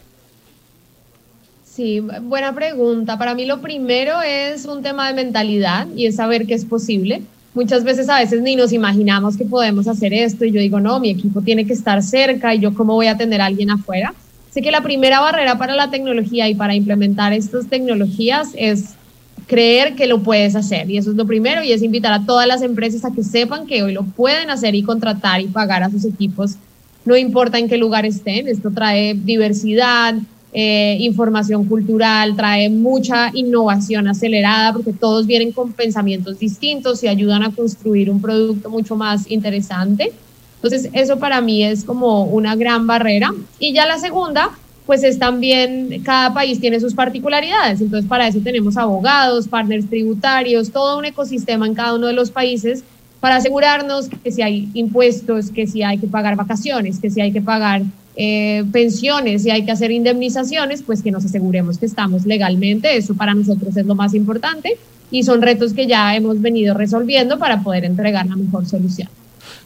Sí, buena pregunta. Para mí lo primero es un tema de mentalidad y es saber que es posible. Muchas veces a veces ni nos imaginamos que podemos hacer esto y yo digo, no, mi equipo tiene que estar cerca y yo cómo voy a tener a alguien afuera. Sé que la primera barrera para la tecnología y para implementar estas tecnologías es creer que lo puedes hacer. Y eso es lo primero, y es invitar a todas las empresas a que sepan que hoy lo pueden hacer y contratar y pagar a sus equipos, no importa en qué lugar estén. Esto trae diversidad, eh, información cultural, trae mucha innovación acelerada, porque todos vienen con pensamientos distintos y ayudan a construir un producto mucho más interesante. Entonces, eso para mí es como una gran barrera. Y ya la segunda pues es también, cada país tiene sus particularidades, entonces para eso tenemos abogados, partners tributarios, todo un ecosistema en cada uno de los países para asegurarnos que si hay impuestos, que si hay que pagar vacaciones, que si hay que pagar eh, pensiones, si hay que hacer indemnizaciones, pues que nos aseguremos que estamos legalmente, eso para nosotros es lo más importante y son retos que ya hemos venido resolviendo para poder entregar la mejor solución.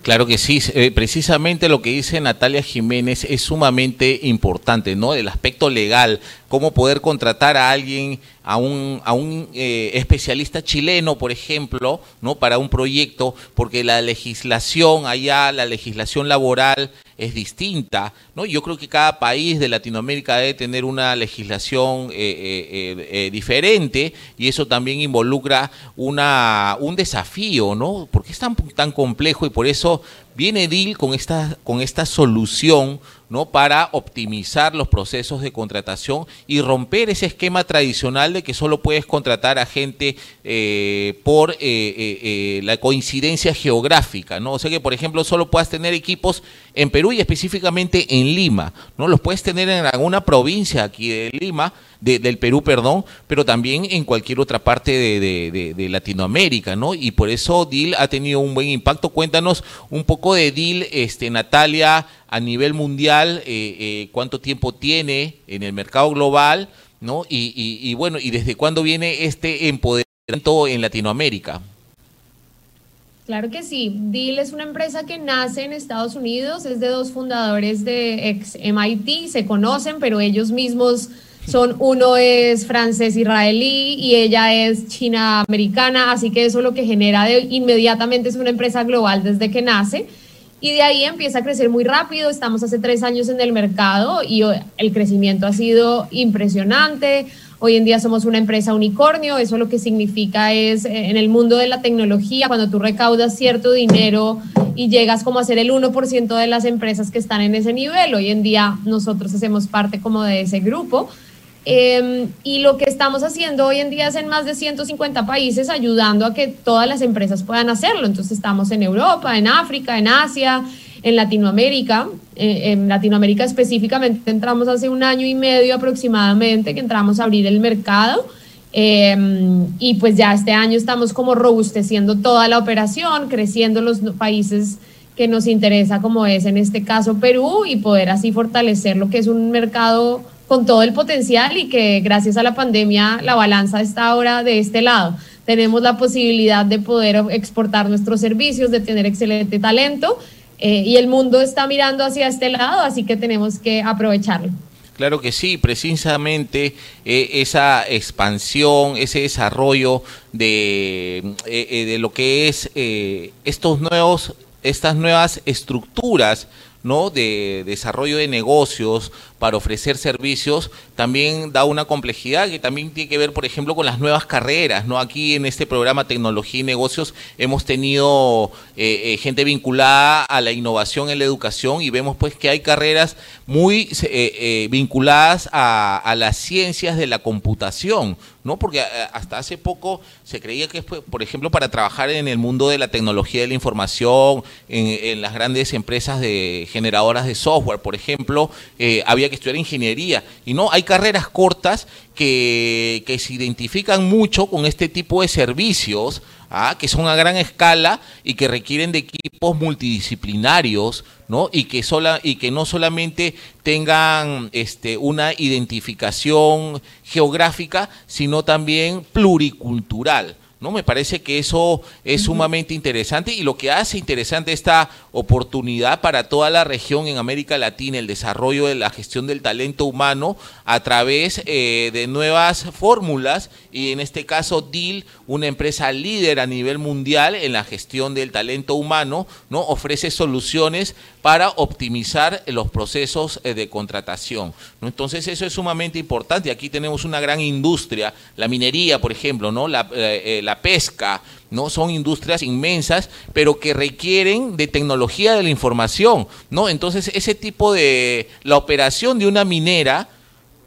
Claro que sí, eh, precisamente lo que dice Natalia Jiménez es sumamente importante, ¿no? El aspecto legal, cómo poder contratar a alguien, a un, a un eh, especialista chileno, por ejemplo, ¿no? Para un proyecto, porque la legislación allá, la legislación laboral es distinta, ¿no? Yo creo que cada país de Latinoamérica debe tener una legislación eh, diferente y eso también involucra una, un desafío, ¿no? Porque es tan, tan complejo y por eso viene DIL con esta, con esta solución ¿no? para optimizar los procesos de contratación y romper ese esquema tradicional de que solo puedes contratar a gente eh, por eh, eh, la coincidencia geográfica. ¿no? O sea que, por ejemplo, solo puedas tener equipos en Perú y específicamente en Lima. ¿no? Los puedes tener en alguna provincia aquí de Lima, del Perú, perdón, pero también en cualquier otra parte de, Latinoamérica, ¿no? Y por eso DIL ha tenido un buen impacto. Cuéntanos un poco de DIL, este, Natalia, a nivel mundial, eh, eh, cuánto tiempo tiene en el mercado global, ¿no? Y, bueno, y desde cuándo viene este empoderamiento en Latinoamérica. Claro que sí. DIL es una empresa que nace en Estados Unidos, es de dos fundadores de ex MIT, se conocen, pero ellos mismos son uno es francés israelí y ella es china americana, así que eso lo que genera de, inmediatamente es una empresa global desde que nace y de ahí empieza a crecer muy rápido. Estamos hace tres años en el mercado y el crecimiento ha sido impresionante. Hoy en día somos una empresa unicornio, eso lo que significa es eh, en el mundo de la tecnología, cuando tú recaudas cierto dinero y llegas como a ser el 1% de las empresas que están en ese nivel, hoy en día nosotros hacemos parte como de ese grupo. Em, y lo que estamos haciendo hoy en día es en más de 150 países ayudando a que todas las empresas puedan hacerlo. Entonces estamos en Europa, en África, en Asia, en Latinoamérica. Eh, en Latinoamérica específicamente entramos hace un año y medio aproximadamente que entramos a abrir el mercado. Em, y pues ya este año estamos como robusteciendo toda la operación, creciendo los países que nos interesa, como es en este caso Perú, y poder así fortalecer lo que es un mercado con todo el potencial y que gracias a la pandemia la balanza está ahora de este lado. Tenemos la posibilidad de poder exportar nuestros servicios, de tener excelente talento eh, y el mundo está mirando hacia este lado, así que tenemos que aprovecharlo. Claro que sí, precisamente eh, esa expansión, ese desarrollo de, eh, de lo que es estos nuevos, estas nuevas estructuras ¿no? de desarrollo de negocios para ofrecer servicios, también da una complejidad que también tiene que ver, por ejemplo, con las nuevas carreras. ¿no? Aquí en este programa Tecnología y Negocios hemos tenido eh, eh, gente vinculada a la innovación en la educación y vemos pues que hay carreras muy eh, vinculadas a, las ciencias de la computación, ¿no? Porque hasta hace poco se creía que, por ejemplo, para trabajar en el mundo de la tecnología de la información, en, las grandes empresas de generadoras de software, por ejemplo, había que estudiar ingeniería. Y no, hay carreras cortas que, que se identifican mucho con este tipo de servicios, ¿ah? que son a gran escala y que requieren de equipos multidisciplinarios. Y que, sola, y que no solamente tengan este, una identificación geográfica, sino también pluricultural. ¿No? Me parece que eso es sumamente interesante y lo que hace interesante esta oportunidad para toda la región en América Latina, el desarrollo de la gestión del talento humano a través eh, de nuevas fórmulas y en este caso DIL, una empresa líder a nivel mundial en la gestión del talento humano, ¿no? ofrece soluciones para optimizar los procesos eh, de contratación. Entonces eso es sumamente importante. Aquí tenemos una gran industria, la minería, por ejemplo, ¿no? la, eh, la pesca, ¿no? Son industrias inmensas, pero que requieren de tecnología de la información, ¿no? Entonces, ese tipo de la operación de una minera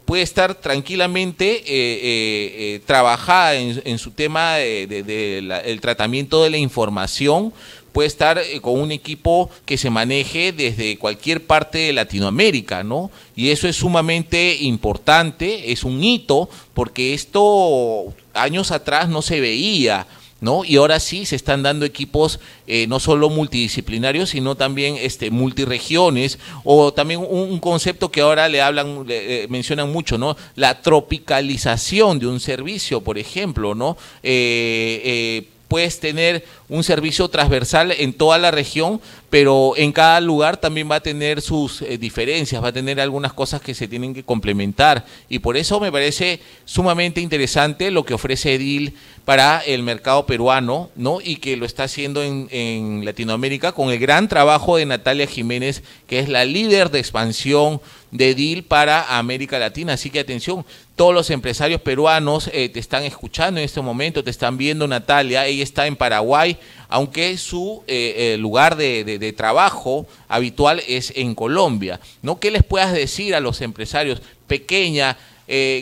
puede estar tranquilamente eh, eh, eh, trabajada en, su tema de, el tratamiento de la información, puede estar con un equipo que se maneje desde cualquier parte de Latinoamérica, ¿no? Y eso es sumamente importante, es un hito, porque esto años atrás no se veía. ¿no? Y ahora sí se están dando equipos eh, no solo multidisciplinarios, sino también este, multiregiones, o también un, concepto que ahora le hablan, le, mencionan mucho, ¿no? La tropicalización de un servicio, por ejemplo, ¿no? Eh, eh, puedes tener un servicio transversal en toda la región, pero en cada lugar también va a tener sus eh, diferencias, va a tener algunas cosas que se tienen que complementar. Y por eso me parece sumamente interesante lo que ofrece Edil para el mercado peruano, ¿no? Y que lo está haciendo en, Latinoamérica con el gran trabajo de Natalia Jiménez, que es la líder de expansión de DIL para América Latina. Así que atención, todos los empresarios peruanos eh, te están escuchando en este momento, te están viendo Natalia, ella está en Paraguay, aunque su eh, lugar de, trabajo habitual es en Colombia. ¿no? ¿Qué les puedas decir a los empresarios? Pequeña,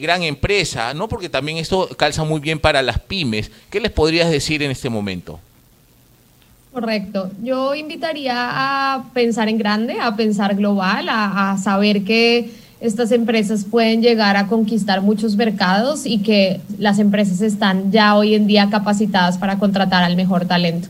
gran empresa, ¿no? porque también esto calza muy bien para las pymes. ¿Qué les podrías decir en este momento? Correcto. Yo invitaría a pensar en grande, a pensar global, a, saber que estas empresas pueden llegar a conquistar muchos mercados y que las empresas están ya hoy en día capacitadas para contratar al mejor talento.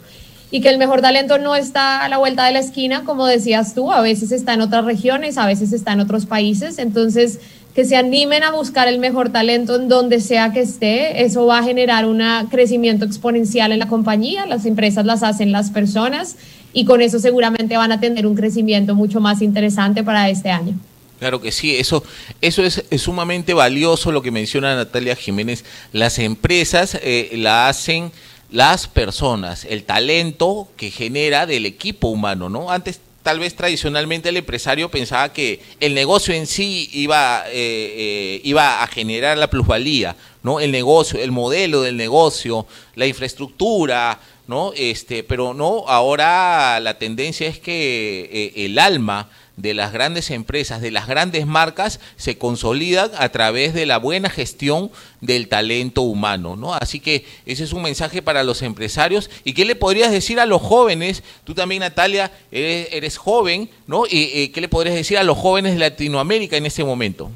Y que el mejor talento no está a la vuelta de la esquina, como decías tú, a veces está en otras regiones, a veces está en otros países. Entonces, que se animen a buscar el mejor talento en donde sea que esté. Eso va a generar un crecimiento exponencial en la compañía. Las empresas las hacen las personas y con eso seguramente van a tener un crecimiento mucho más interesante para este año. Claro que sí, eso, eso es, sumamente valioso lo que menciona Natalia Jiménez. Las empresas eh, la hacen las personas, el talento que genera del equipo humano, ¿no? Antes tal vez tradicionalmente el empresario pensaba que el negocio en sí iba, eh, eh, iba a generar la plusvalía, ¿no? El negocio, el modelo del negocio, la infraestructura, ¿no? Este, pero no, ahora la tendencia es que eh, el alma de las grandes empresas, de las grandes marcas, se consolidan a través de la buena gestión del talento humano, ¿no? Así que ese es un mensaje para los empresarios. ¿Y qué le podrías decir a los jóvenes? Tú también, Natalia, eres, joven, ¿no? ¿Y, qué le podrías decir a los jóvenes de Latinoamérica en este momento?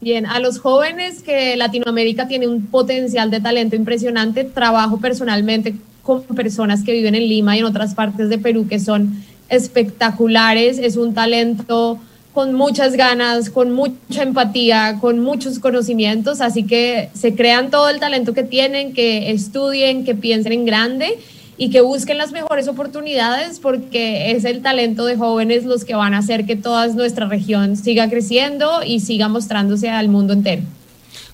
Bien, a los jóvenes que Latinoamérica tiene un potencial de talento impresionante, trabajo personalmente con personas que viven en Lima y en otras partes de Perú que son espectaculares, es un talento con muchas ganas, con mucha empatía, con muchos conocimientos, así que se crean todo el talento que tienen, que estudien, que piensen en grande y que busquen las mejores oportunidades porque es el talento de jóvenes los que van a hacer que toda nuestra región siga creciendo y siga mostrándose al mundo entero.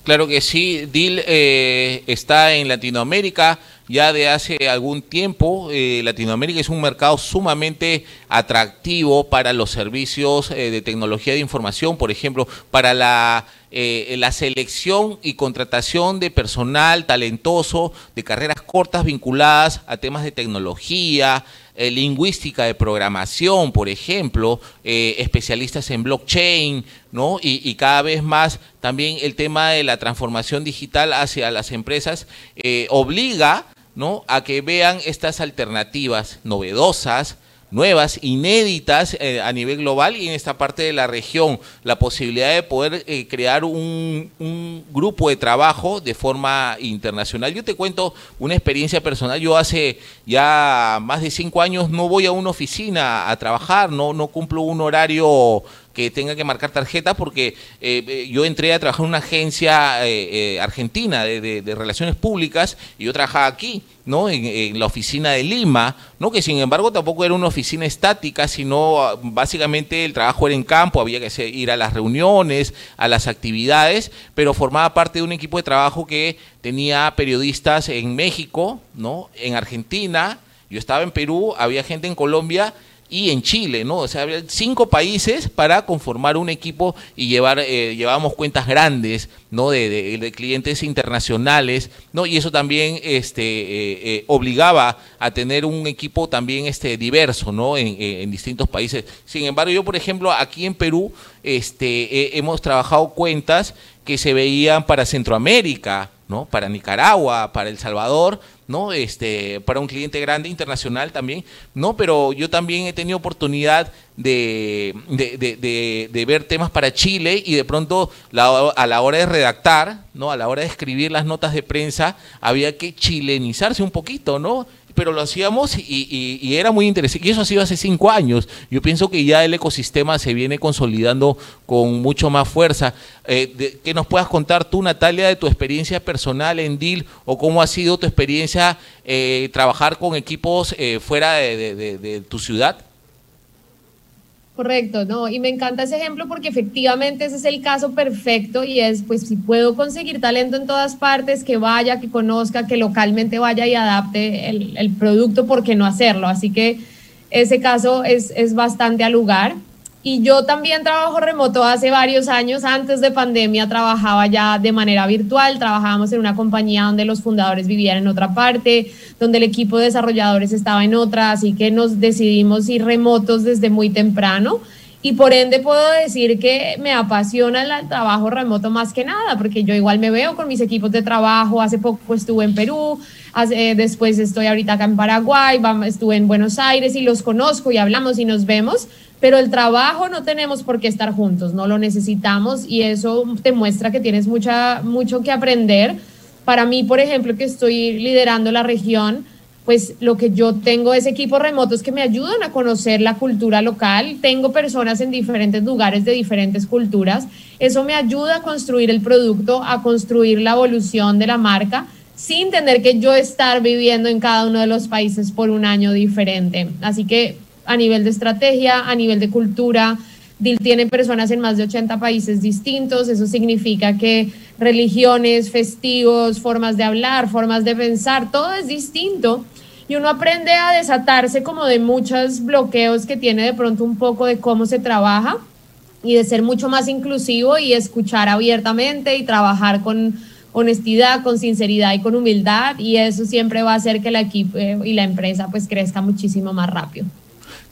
Claro que sí, DIL eh, está en Latinoamérica ya de hace algún tiempo. Eh, Latinoamérica es un mercado sumamente atractivo para los servicios eh, de tecnología de información, por ejemplo, para eh, la selección y contratación de personal talentoso de carreras cortas vinculadas a temas de tecnología, lingüística de programación, por ejemplo, especialistas en blockchain, ¿no? Y, y, cada vez más también el tema de la transformación digital hacia las empresas obliga ¿no? a que vean estas alternativas novedosas, nuevas, inéditas eh, a nivel global y en esta parte de la región, la posibilidad de poder eh, crear un, un, grupo de trabajo de forma internacional. Yo te cuento una experiencia personal, yo hace ya más de cinco años no voy a una oficina a trabajar, no, no cumplo un horario que tenga que marcar tarjeta porque eh, eh, yo entré a trabajar en una agencia eh, argentina de, relaciones públicas y yo trabajaba aquí, ¿no? En, la oficina de Lima, ¿no? Que sin embargo tampoco era una oficina estática, sino ah, básicamente el trabajo era en campo, había que ir a las reuniones, a las actividades, pero formaba parte de un equipo de trabajo que tenía periodistas en México, ¿no? En Argentina, yo estaba en Perú, había gente en Colombia y en Chile, ¿no? O sea, había cinco países para conformar un equipo y llevar, eh, llevábamos cuentas grandes, ¿no? De, clientes internacionales, ¿no? Y eso también este, eh, eh, obligaba a tener un equipo también este, diverso, ¿no? En, distintos países. Sin embargo, yo, por ejemplo, aquí en Perú, este, hemos trabajado cuentas que se veían para Centroamérica, ¿no? Para Nicaragua, para El Salvador, ¿no? Este, para un cliente grande internacional también, ¿no? Pero yo también he tenido oportunidad de, de, ver temas para Chile y de pronto a la hora de redactar, ¿no? A la hora de escribir las notas de prensa, había que chilenizarse un poquito, ¿no? Pero lo hacíamos y, era muy interesante. Y eso ha sido hace cinco años. Yo pienso que ya el ecosistema se viene consolidando con mucho más fuerza. Eh, que nos puedas contar tú, Natalia, de tu experiencia personal en DIL o cómo ha sido tu experiencia eh, trabajar con equipos eh, fuera de tu ciudad. Correcto, no, y me encanta ese ejemplo porque efectivamente ese es el caso perfecto y es, pues si puedo conseguir talento en todas partes, que vaya, que conozca, que localmente vaya y adapte el, producto, ¿por qué no hacerlo? Así que ese caso es, es bastante al lugar. Y yo también trabajo remoto hace varios años, antes de pandemia trabajaba ya de manera virtual, trabajábamos en una compañía donde los fundadores vivían en otra parte, donde el equipo de desarrolladores estaba en otra, así que nos decidimos ir remotos desde muy temprano. Y por ende puedo decir que me apasiona el trabajo remoto más que nada, porque yo igual me veo con mis equipos de trabajo. Hace poco estuve en Perú, hace, después estoy ahorita acá en Paraguay, estuve en Buenos Aires y los conozco y hablamos y nos vemos pero el trabajo no tenemos por qué estar juntos, no lo necesitamos y eso te muestra que tienes mucha, mucho que aprender. Para mí, por ejemplo, que estoy liderando la región, pues lo que yo tengo es equipos remotos que me ayudan a conocer la cultura local. Tengo personas en diferentes lugares de diferentes culturas. Eso me ayuda a construir el producto, a construir la evolución de la marca sin tener que yo estar viviendo en cada uno de los países por un año diferente. Así que a nivel de estrategia, a nivel de cultura. DIL tiene personas en más de 80 países distintos, eso significa que religiones, festivos, formas de hablar, formas de pensar, todo es distinto. Y uno aprende a desatarse como de muchos bloqueos que tiene de pronto un poco de cómo se trabaja y de ser mucho más inclusivo y escuchar abiertamente y trabajar con honestidad, con sinceridad y con humildad y eso siempre va a hacer que el equipo y la empresa pues crezca muchísimo más rápido.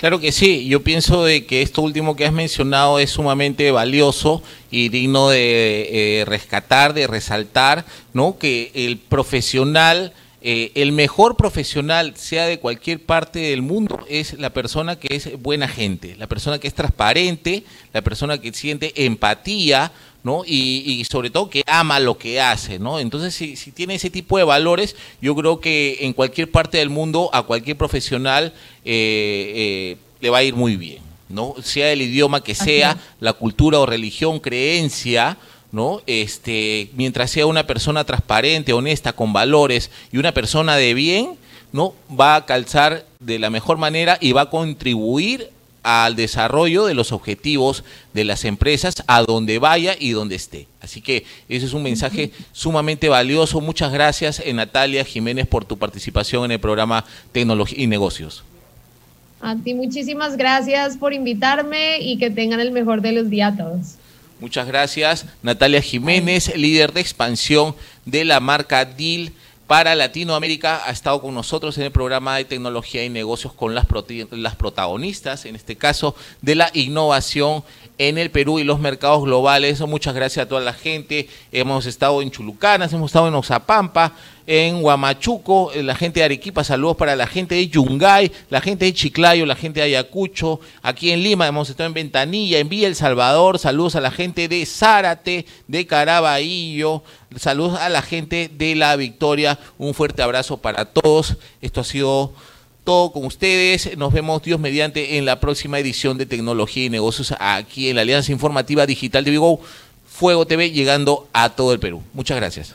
Claro que sí, yo pienso de que esto último que has mencionado es sumamente valioso y digno de eh, rescatar, de resaltar, ¿no? Que el profesional, eh, el mejor profesional, sea de cualquier parte del mundo, es la persona que es buena gente, la persona que es transparente, la persona que siente empatía, ¿no? Y, sobre todo que ama lo que hace, ¿no? Entonces, si, tiene ese tipo de valores, yo creo que en cualquier parte del mundo, a cualquier profesional, eh, eh, le va a ir muy bien, ¿no? Sea el idioma que sea, la cultura o religión, creencia, ¿no? Este, mientras sea una persona transparente, honesta, con valores y una persona de bien, ¿no? Va a calzar de la mejor manera y va a contribuir al desarrollo de los objetivos de las empresas a donde vaya y donde esté. Así que ese es un mensaje sumamente valioso. Muchas gracias, Natalia Jiménez, por tu participación en el programa Tecnología y Negocios. A ti muchísimas gracias por invitarme y que tengan el mejor de los días a todos. Muchas gracias, Natalia Jiménez, líder de expansión de la marca DIL para Latinoamérica. Ha estado con nosotros en el programa de tecnología y negocios con las, las protagonistas, en este caso, de la innovación en el Perú y los mercados globales. Muchas gracias a toda la gente. Hemos estado en Chulucanas, hemos estado en Oxapampa, en Huamachuco, eh, la gente de Arequipa, saludos para la gente de Yungay, la gente de Chiclayo, la gente de Ayacucho, aquí en Lima hemos estado en Ventanilla, en Villa El Salvador, saludos a la gente de Zárate, de Caraballo, saludos a la gente de La Victoria, un fuerte abrazo para todos. Esto ha sido todo con ustedes. Nos vemos Dios mediante en la próxima edición de Tecnología y Negocios aquí en la Alianza Informativa Digital de Vigo, Fuego TV, llegando a todo el Perú. Muchas gracias.